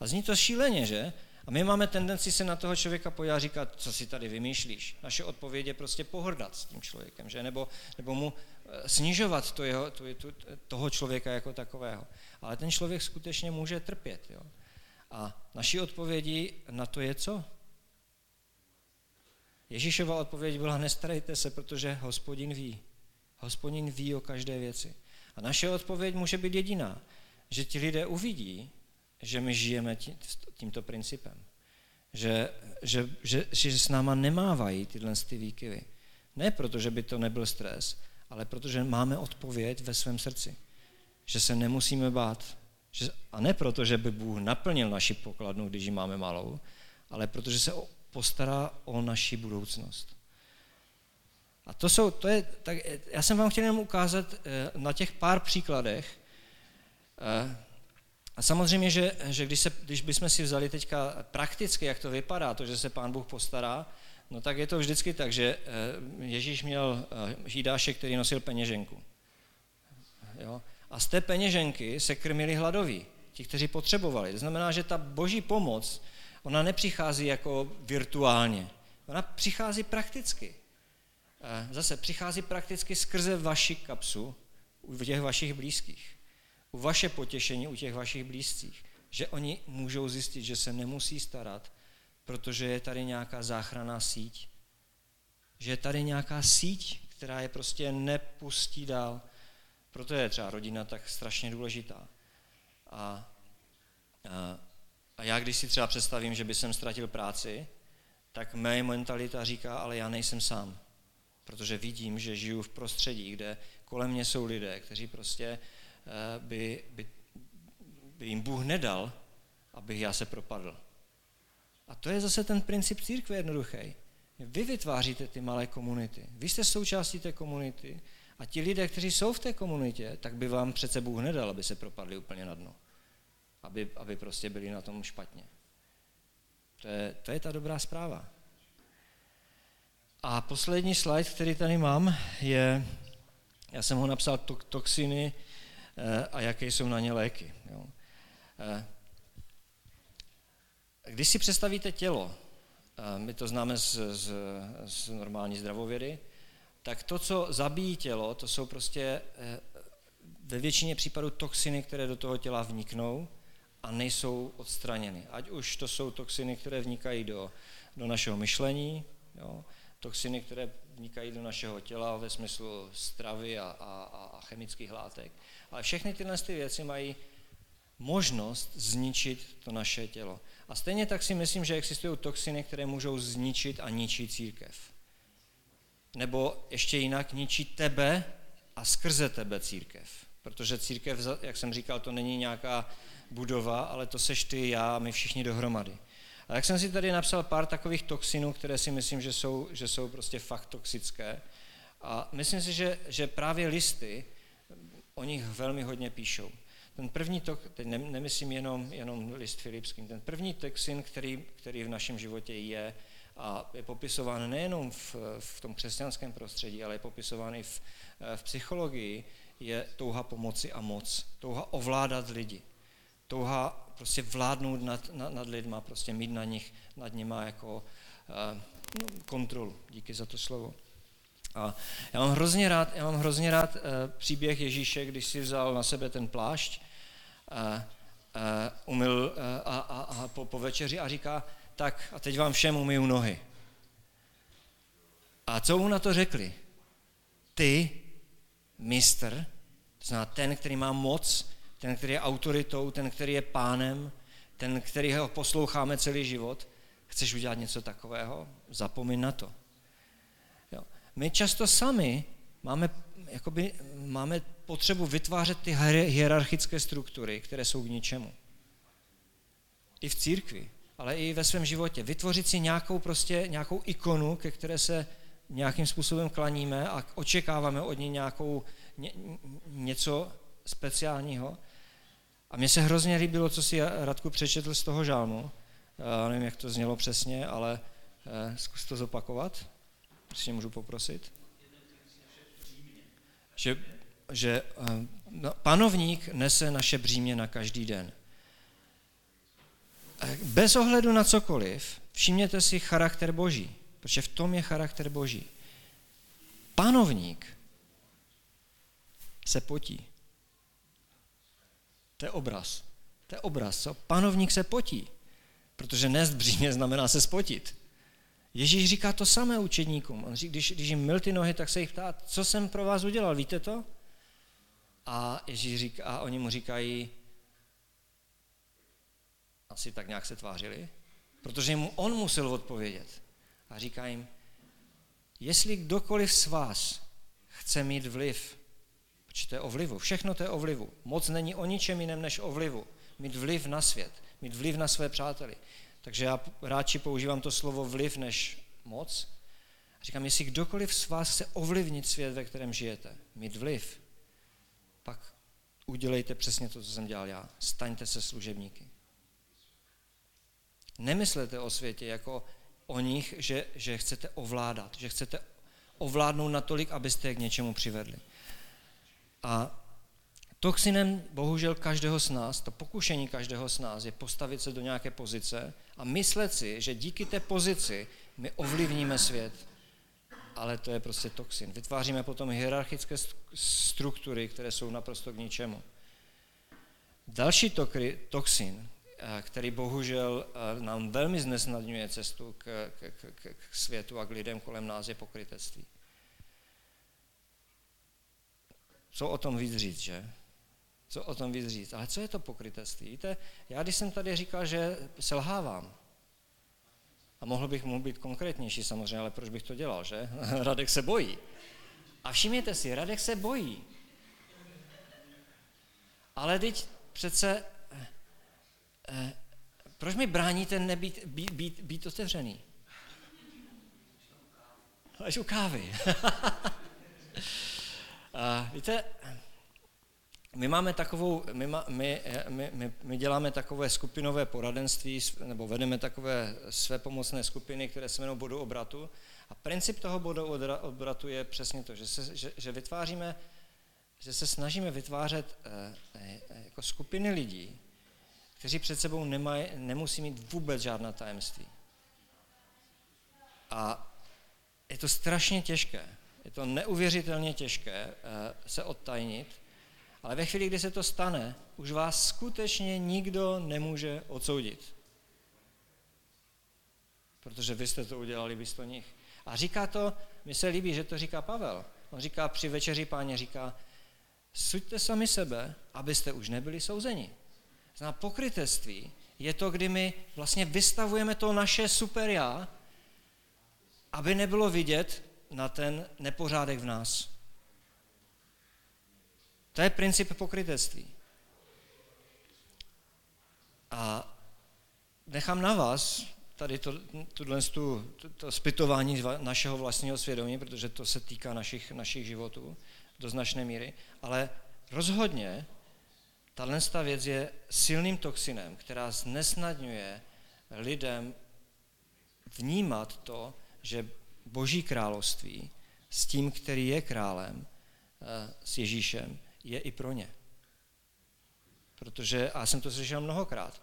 A zní to šíleně, že? A my máme tendenci se na toho člověka pojít a říkat, co si tady vymýšlíš. Naše odpověď je prostě pohrdat s tím člověkem, že? Nebo, nebo mu eh, snižovat to jeho, to, to, toho člověka jako takového. Ale ten člověk skutečně může trpět. Jo? A naší odpovědi na to je co? Ježíšova odpověď byla, nestarejte se, protože hospodin ví. Hospodin ví o každé věci. A naše odpověď může být jediná, že ti lidé uvidí, že my žijeme tím, tímto principem. Že, že, že, že s náma nemávají tyhle ty výkyvy. Ne proto, že by to nebyl stres, ale protože máme odpověď ve svém srdci. Že se nemusíme bát. Že, a ne proto, že by Bůh naplnil naši pokladnu, když ji máme malou, ale protože se postará o naši budoucnost. A to jsou, to je, tak já jsem vám chtěl jenom ukázat eh, na těch pár příkladech, eh, a samozřejmě, že, že když, se, když bychom si vzali teďka prakticky, jak to vypadá, to, že se pán Bůh postará, no tak je to vždycky tak, že eh, Ježíš měl Jidáše, který nosil peněženku. Jo? A z té peněženky se krmili hladoví, ti, kteří potřebovali. To znamená, že ta boží pomoc, ona nepřichází jako virtuálně, ona přichází prakticky. Eh, zase přichází prakticky skrze vaši kapsu u těch vašich blízkých u vaše potěšení u těch vašich blízcích, že oni můžou zjistit, že se nemusí starat, protože je tady nějaká záchranná síť. Že je tady nějaká síť, která je prostě nepustí dál. Proto je třeba rodina tak strašně důležitá. A, a, a já když si třeba představím, že by jsem ztratil práci, tak mé mentalita říká, ale já nejsem sám. Protože vidím, že žiju v prostředí, kde kolem mě jsou lidé, kteří prostě Eh, by, by, by jim Bůh nedal, abych já se propadl. A to je zase ten princip církve jednoduchý. Vy vytváříte ty malé komunity. Vy jste součástí té komunity a ti lidé, kteří jsou v té komunitě, tak by vám přece Bůh nedal, aby se propadli úplně na dno. Aby, aby prostě byli na tom špatně. To je, to je ta dobrá zpráva. A poslední slide, který tady mám, je, já jsem ho napsal toxiny Eh, a jaké jsou na ně léky. Jo. Eh, když si představíte tělo, eh, my to známe z, z, z normální zdravovědy, tak to, co zabíjí tělo, to jsou prostě ve většině případů toxiny, které do toho těla vniknou a nejsou odstraněny. Ať už to jsou toxiny, které vnikají do, do našeho myšlení, jo, toxiny, které vnikají do našeho těla ve smyslu stravy a, a, a chemických látek, ale všechny tyhle ty věci mají možnost zničit to naše tělo. A stejně tak si myslím, že existují toxiny, které můžou zničit a ničit církev. Nebo ještě jinak ničí tebe a skrze tebe církev. Protože církev, jak jsem říkal, to není nějaká budova, ale to seš ty, já, my všichni dohromady. A tak jsem si tady napsal pár takových toxinů, které si myslím, že jsou, že jsou prostě fakt toxické. A myslím si, že, že právě listy o nich velmi hodně píšou. Ten první to, teď nemyslím jenom, jenom list Filipským, ten první toxin, který, který v našem životě je a je popisován nejenom v, v tom křesťanském prostředí, ale je popisován i v, v psychologii, je touha pomoci a moc. Touha ovládat lidi. Touha prostě vládnout nad, nad, nad lidma, prostě mít na nich, nad nima jako uh, no, kontrolu. Díky za to slovo. A já mám hrozně rád, já mám hrozně rád uh, příběh Ježíše, když si vzal na sebe ten plášť, uh, uh, umyl uh, a, a, a po, po večeři a říká, tak a teď vám všem umyju nohy. A co mu na to řekli? Ty, mistr, to znamená ten, který má moc, ten, který je autoritou, ten, který je pánem, ten, který ho posloucháme celý život, chceš udělat něco takového? Zapomeň na to. Jo. My často sami máme, jakoby, máme potřebu vytvářet ty hierarchické struktury, které jsou k ničemu. I v církvi, ale i ve svém životě. Vytvořit si nějakou, prostě, nějakou ikonu, ke které se nějakým způsobem klaníme a očekáváme od ní nějakou, ně, něco speciálního. A mně se hrozně líbilo, co si Radku přečetl z toho žálmu. Já nevím, jak to znělo přesně, ale eh, zkus to zopakovat. Prostě můžu poprosit. Že, že eh, no, panovník nese naše břímě na každý den. Eh, bez ohledu na cokoliv, všimněte si charakter Boží, protože v tom je charakter Boží. Panovník se potí. To je obraz. To je obraz, co? Panovník se potí, protože nést břímě znamená se spotit. Ježíš říká to samé učedníkům. On říká, když, když jim myl ty nohy, tak se jich ptá, co jsem pro vás udělal, víte to? A Ježíš říká, a oni mu říkají, asi tak nějak se tvářili, protože mu on musel odpovědět. A říká jim, jestli kdokoliv z vás chce mít vliv, protože to je o vlivu, všechno to je o vlivu. Moc není o ničem jiném než o vlivu. Mít vliv na svět, mít vliv na své přáteli. Takže já radši používám to slovo vliv než moc. A říkám, jestli kdokoliv z vás chce ovlivnit svět, ve kterém žijete, mít vliv, pak udělejte přesně to, co jsem dělal já. Staňte se služebníky. Nemyslete o světě jako o nich, že, že chcete ovládat, že chcete ovládnout natolik, abyste je k něčemu přivedli. A toxinem bohužel každého z nás, to pokušení každého z nás je postavit se do nějaké pozice a myslet si, že díky té pozici my ovlivníme svět. Ale to je prostě toxin. Vytváříme potom hierarchické struktury, které jsou naprosto k ničemu. Další toxin, Eh, který bohužel eh, nám velmi znesnadňuje cestu k, k, k, k světu a k lidem kolem nás, je pokrytectví. Co o tom víc říct, že? Co o tom víc říct? Ale co je to pokrytectví? Víte, já když jsem tady říkal, že selhávám, a mohl bych mu být konkrétnější samozřejmě, ale proč bych to dělal, že? [LAUGHS] Radek se bojí. A všimněte si, Radek se bojí. Ale teď přece eh, proč mi bráníte nebýt, být, být, být otevřený? Až u kávy. [LAUGHS] A víte, my máme takovou, my, my, my, my, my děláme takové skupinové poradenství, nebo vedeme takové své pomocné skupiny, které se jmenují bodu obratu. A princip toho bodu obratu je přesně to, že, se, že, že vytváříme, že se snažíme vytvářet eh, eh, jako skupiny lidí, kteří před sebou nemaj, nemusí mít vůbec žádná tajemství. A je to strašně těžké, je to neuvěřitelně těžké eh, se odtajnit, ale ve chvíli, kdy se to stane, už vás skutečně nikdo nemůže odsoudit. Protože vy jste to udělali místo nich. A říká to, mi se líbí, že to říká Pavel. On říká při večeři páně, říká, suďte sami sebe, abyste už nebyli souzeni. Zná pokrytectví je to, kdy my vlastně vystavujeme to naše super já, aby nebylo vidět na ten nepořádek v nás. To je princip pokrytectví. A nechám na vás tady to, tuhle, tu, to, to zpytování našeho vlastního svědomí, protože to se týká našich, našich životů do značné míry, ale rozhodně tahle věc je silným toxinem, která znesnadňuje lidem vnímat to, že Boží království s tím, který je králem, eh, s Ježíšem, je i pro ně. Protože, a já jsem to slyšel mnohokrát,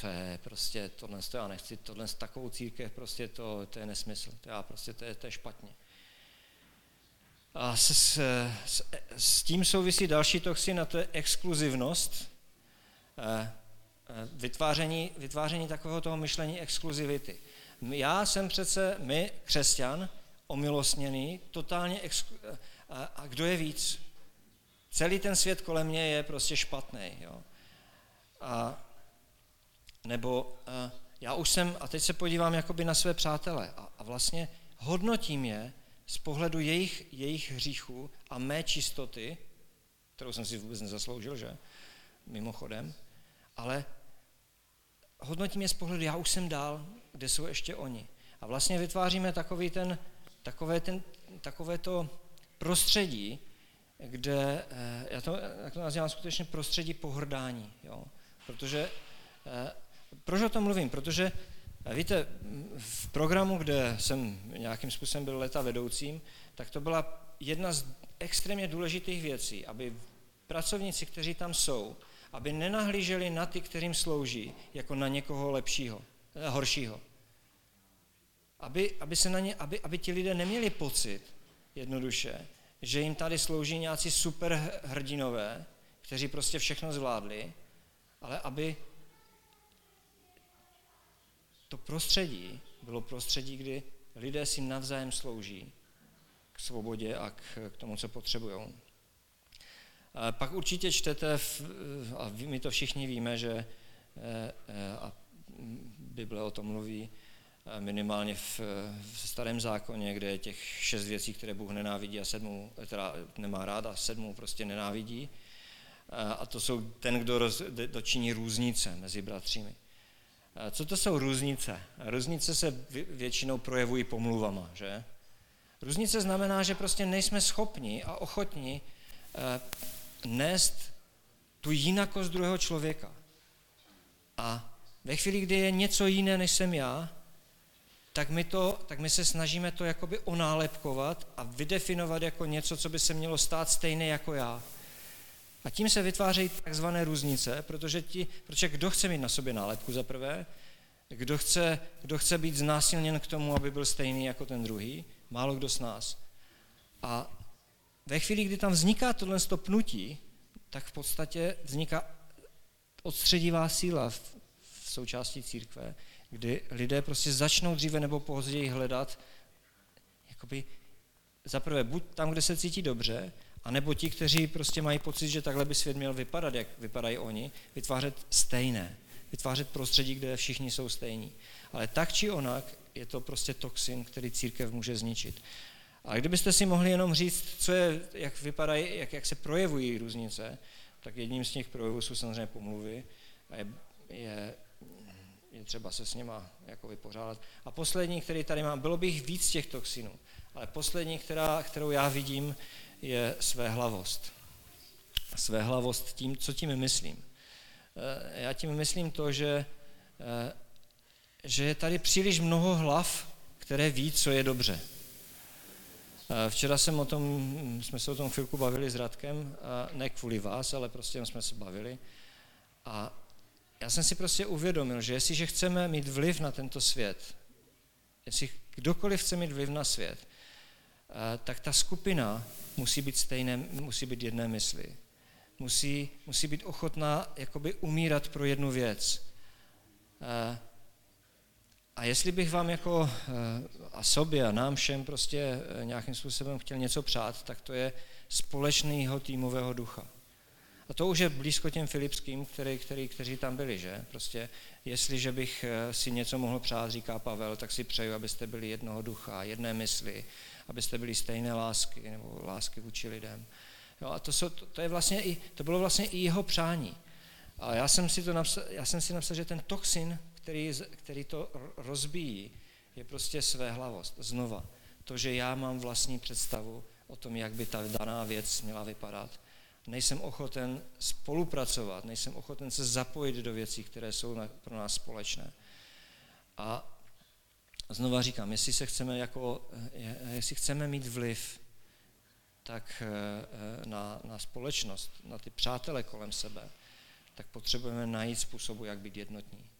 to je prostě, tohle to já nechci, tohle takovou církev, prostě to, to je nesmysl, to, já prostě, to je, to je špatně. A s, s, s, tím souvisí další toxin a to je exkluzivnost, eh, eh, vytváření, vytváření takového toho myšlení exkluzivity. Já jsem přece, my, křesťan, omilostněný, totálně exklu, a, a kdo je víc? Celý ten svět kolem mě je prostě špatný. Jo? A, nebo a, já už jsem, a teď se podívám jakoby na své přátele a, a vlastně hodnotím je z pohledu jejich, jejich hříchů a mé čistoty, kterou jsem si vůbec nezasloužil, že? Mimochodem. Ale hodnotím je z pohledu, já už jsem dál, kde jsou ještě oni. A vlastně vytváříme takový ten, takové, ten, takové to prostředí, kde, eh, já to, jak to nazývám, skutečně prostředí pohrdání. Jo? Protože, eh, proč o tom mluvím? Protože Víte, v programu, kde jsem nějakým způsobem byl leta vedoucím, tak to byla jedna z extrémně důležitých věcí, aby pracovníci, kteří tam jsou, aby nenahlíželi na ty, kterým slouží, jako na někoho lepšího, eh, horšího. Aby, aby, se na ně, aby, aby ti lidé neměli pocit jednoduše, že jim tady slouží nějací super hrdinové, kteří prostě všechno zvládli, ale aby to prostředí bylo prostředí, kdy lidé si navzájem slouží k svobodě a k, k tomu, co potřebují. Pak určitě čtete, v, a my to všichni víme, že eh, eh, a Bible o tom mluví minimálně v, v starém zákoně, kde je těch šest věcí, které Bůh nenávidí a sedmou, teda nemá rád a sedmou prostě nenávidí. A to jsou ten, kdo roz, dočiní různice mezi bratřími. Co to jsou různice? Různice se většinou projevují pomluvama, že? Různice znamená, že prostě nejsme schopni a ochotni eh, nést tu jinakost druhého člověka. A ve chvíli, kdy je něco jiné, než jsem já, tak my, to, tak my se snažíme to jakoby onálepkovat a vydefinovat jako něco, co by se mělo stát stejné jako já. A tím se vytvářejí takzvané různice, protože, ti, protože kdo chce mít na sobě nálepku za prvé, kdo chce, kdo chce být znásilněn k tomu, aby byl stejný jako ten druhý, málo kdo z nás. A ve chvíli, kdy tam vzniká tohle stopnutí, tak v podstatě vzniká odstředivá síla v, v součástí církve, kdy lidé prostě začnou dříve nebo později hledat jakoby zaprvé buď tam, kde se cítí dobře, a nebo ti, kteří prostě mají pocit, že takhle by svět měl vypadat, jak vypadají oni, vytvářet stejné. Vytvářet prostředí, kde všichni jsou stejní. Ale tak či onak je to prostě toxin, který církev může zničit. A kdybyste si mohli jenom říct, co je, jak vypadají, jak, jak se projevují různice, tak jedním z těch projevů jsou samozřejmě pomluvy a je, je, je třeba se s nima jako vypořádat. A poslední, který tady mám, bylo bych víc těch toxinů, ale poslední, která, kterou já vidím, je svéhlavost. Svéhlavost tím, co tím myslím. Eh, já tím myslím to, že, eh, že je tady příliš mnoho hlav, které ví, co je dobře. Eh, včera jsem o tom, jsme se o tom chvilku bavili s Radkem, ne kvůli vás, ale prostě jsme se bavili. A já jsem si prostě uvědomil, že jestliže chceme mít vliv na tento svět, jestli kdokoliv chce mít vliv na svět, tak ta skupina musí být stejné, musí být jedné mysli. Musí, musí být ochotná jakoby umírat pro jednu věc. A jestli bych vám jako a sobě a nám všem prostě nějakým způsobem chtěl něco přát, tak to je společného týmového ducha. A to už je blízko těm filipským, který, který, kteří tam byli, že? Prostě jestliže bych e, si něco mohl přát, říká Pavel, tak si přeju, abyste byli jednoho ducha, jedné mysli, abyste byli stejné lásky nebo lásky vůči lidem. Jo, a to, jsou, to, to, je vlastně i, to bylo vlastně i jeho přání. A já jsem si, to napsal, já jsem si napsal, že ten toxin, který, který to rozbíjí, je prostě své hlavost. Znova, to, že já mám vlastní představu o tom, jak by ta daná věc měla vypadat nejsem ochoten spolupracovat, nejsem ochoten se zapojit do věcí, které jsou pro nás společné. A znova říkám, jestli, se chceme jako, jestli chceme mít vliv tak eh, na, na společnost, na ty přátele kolem sebe, tak potřebujeme najít způsobu, jak být jednotní.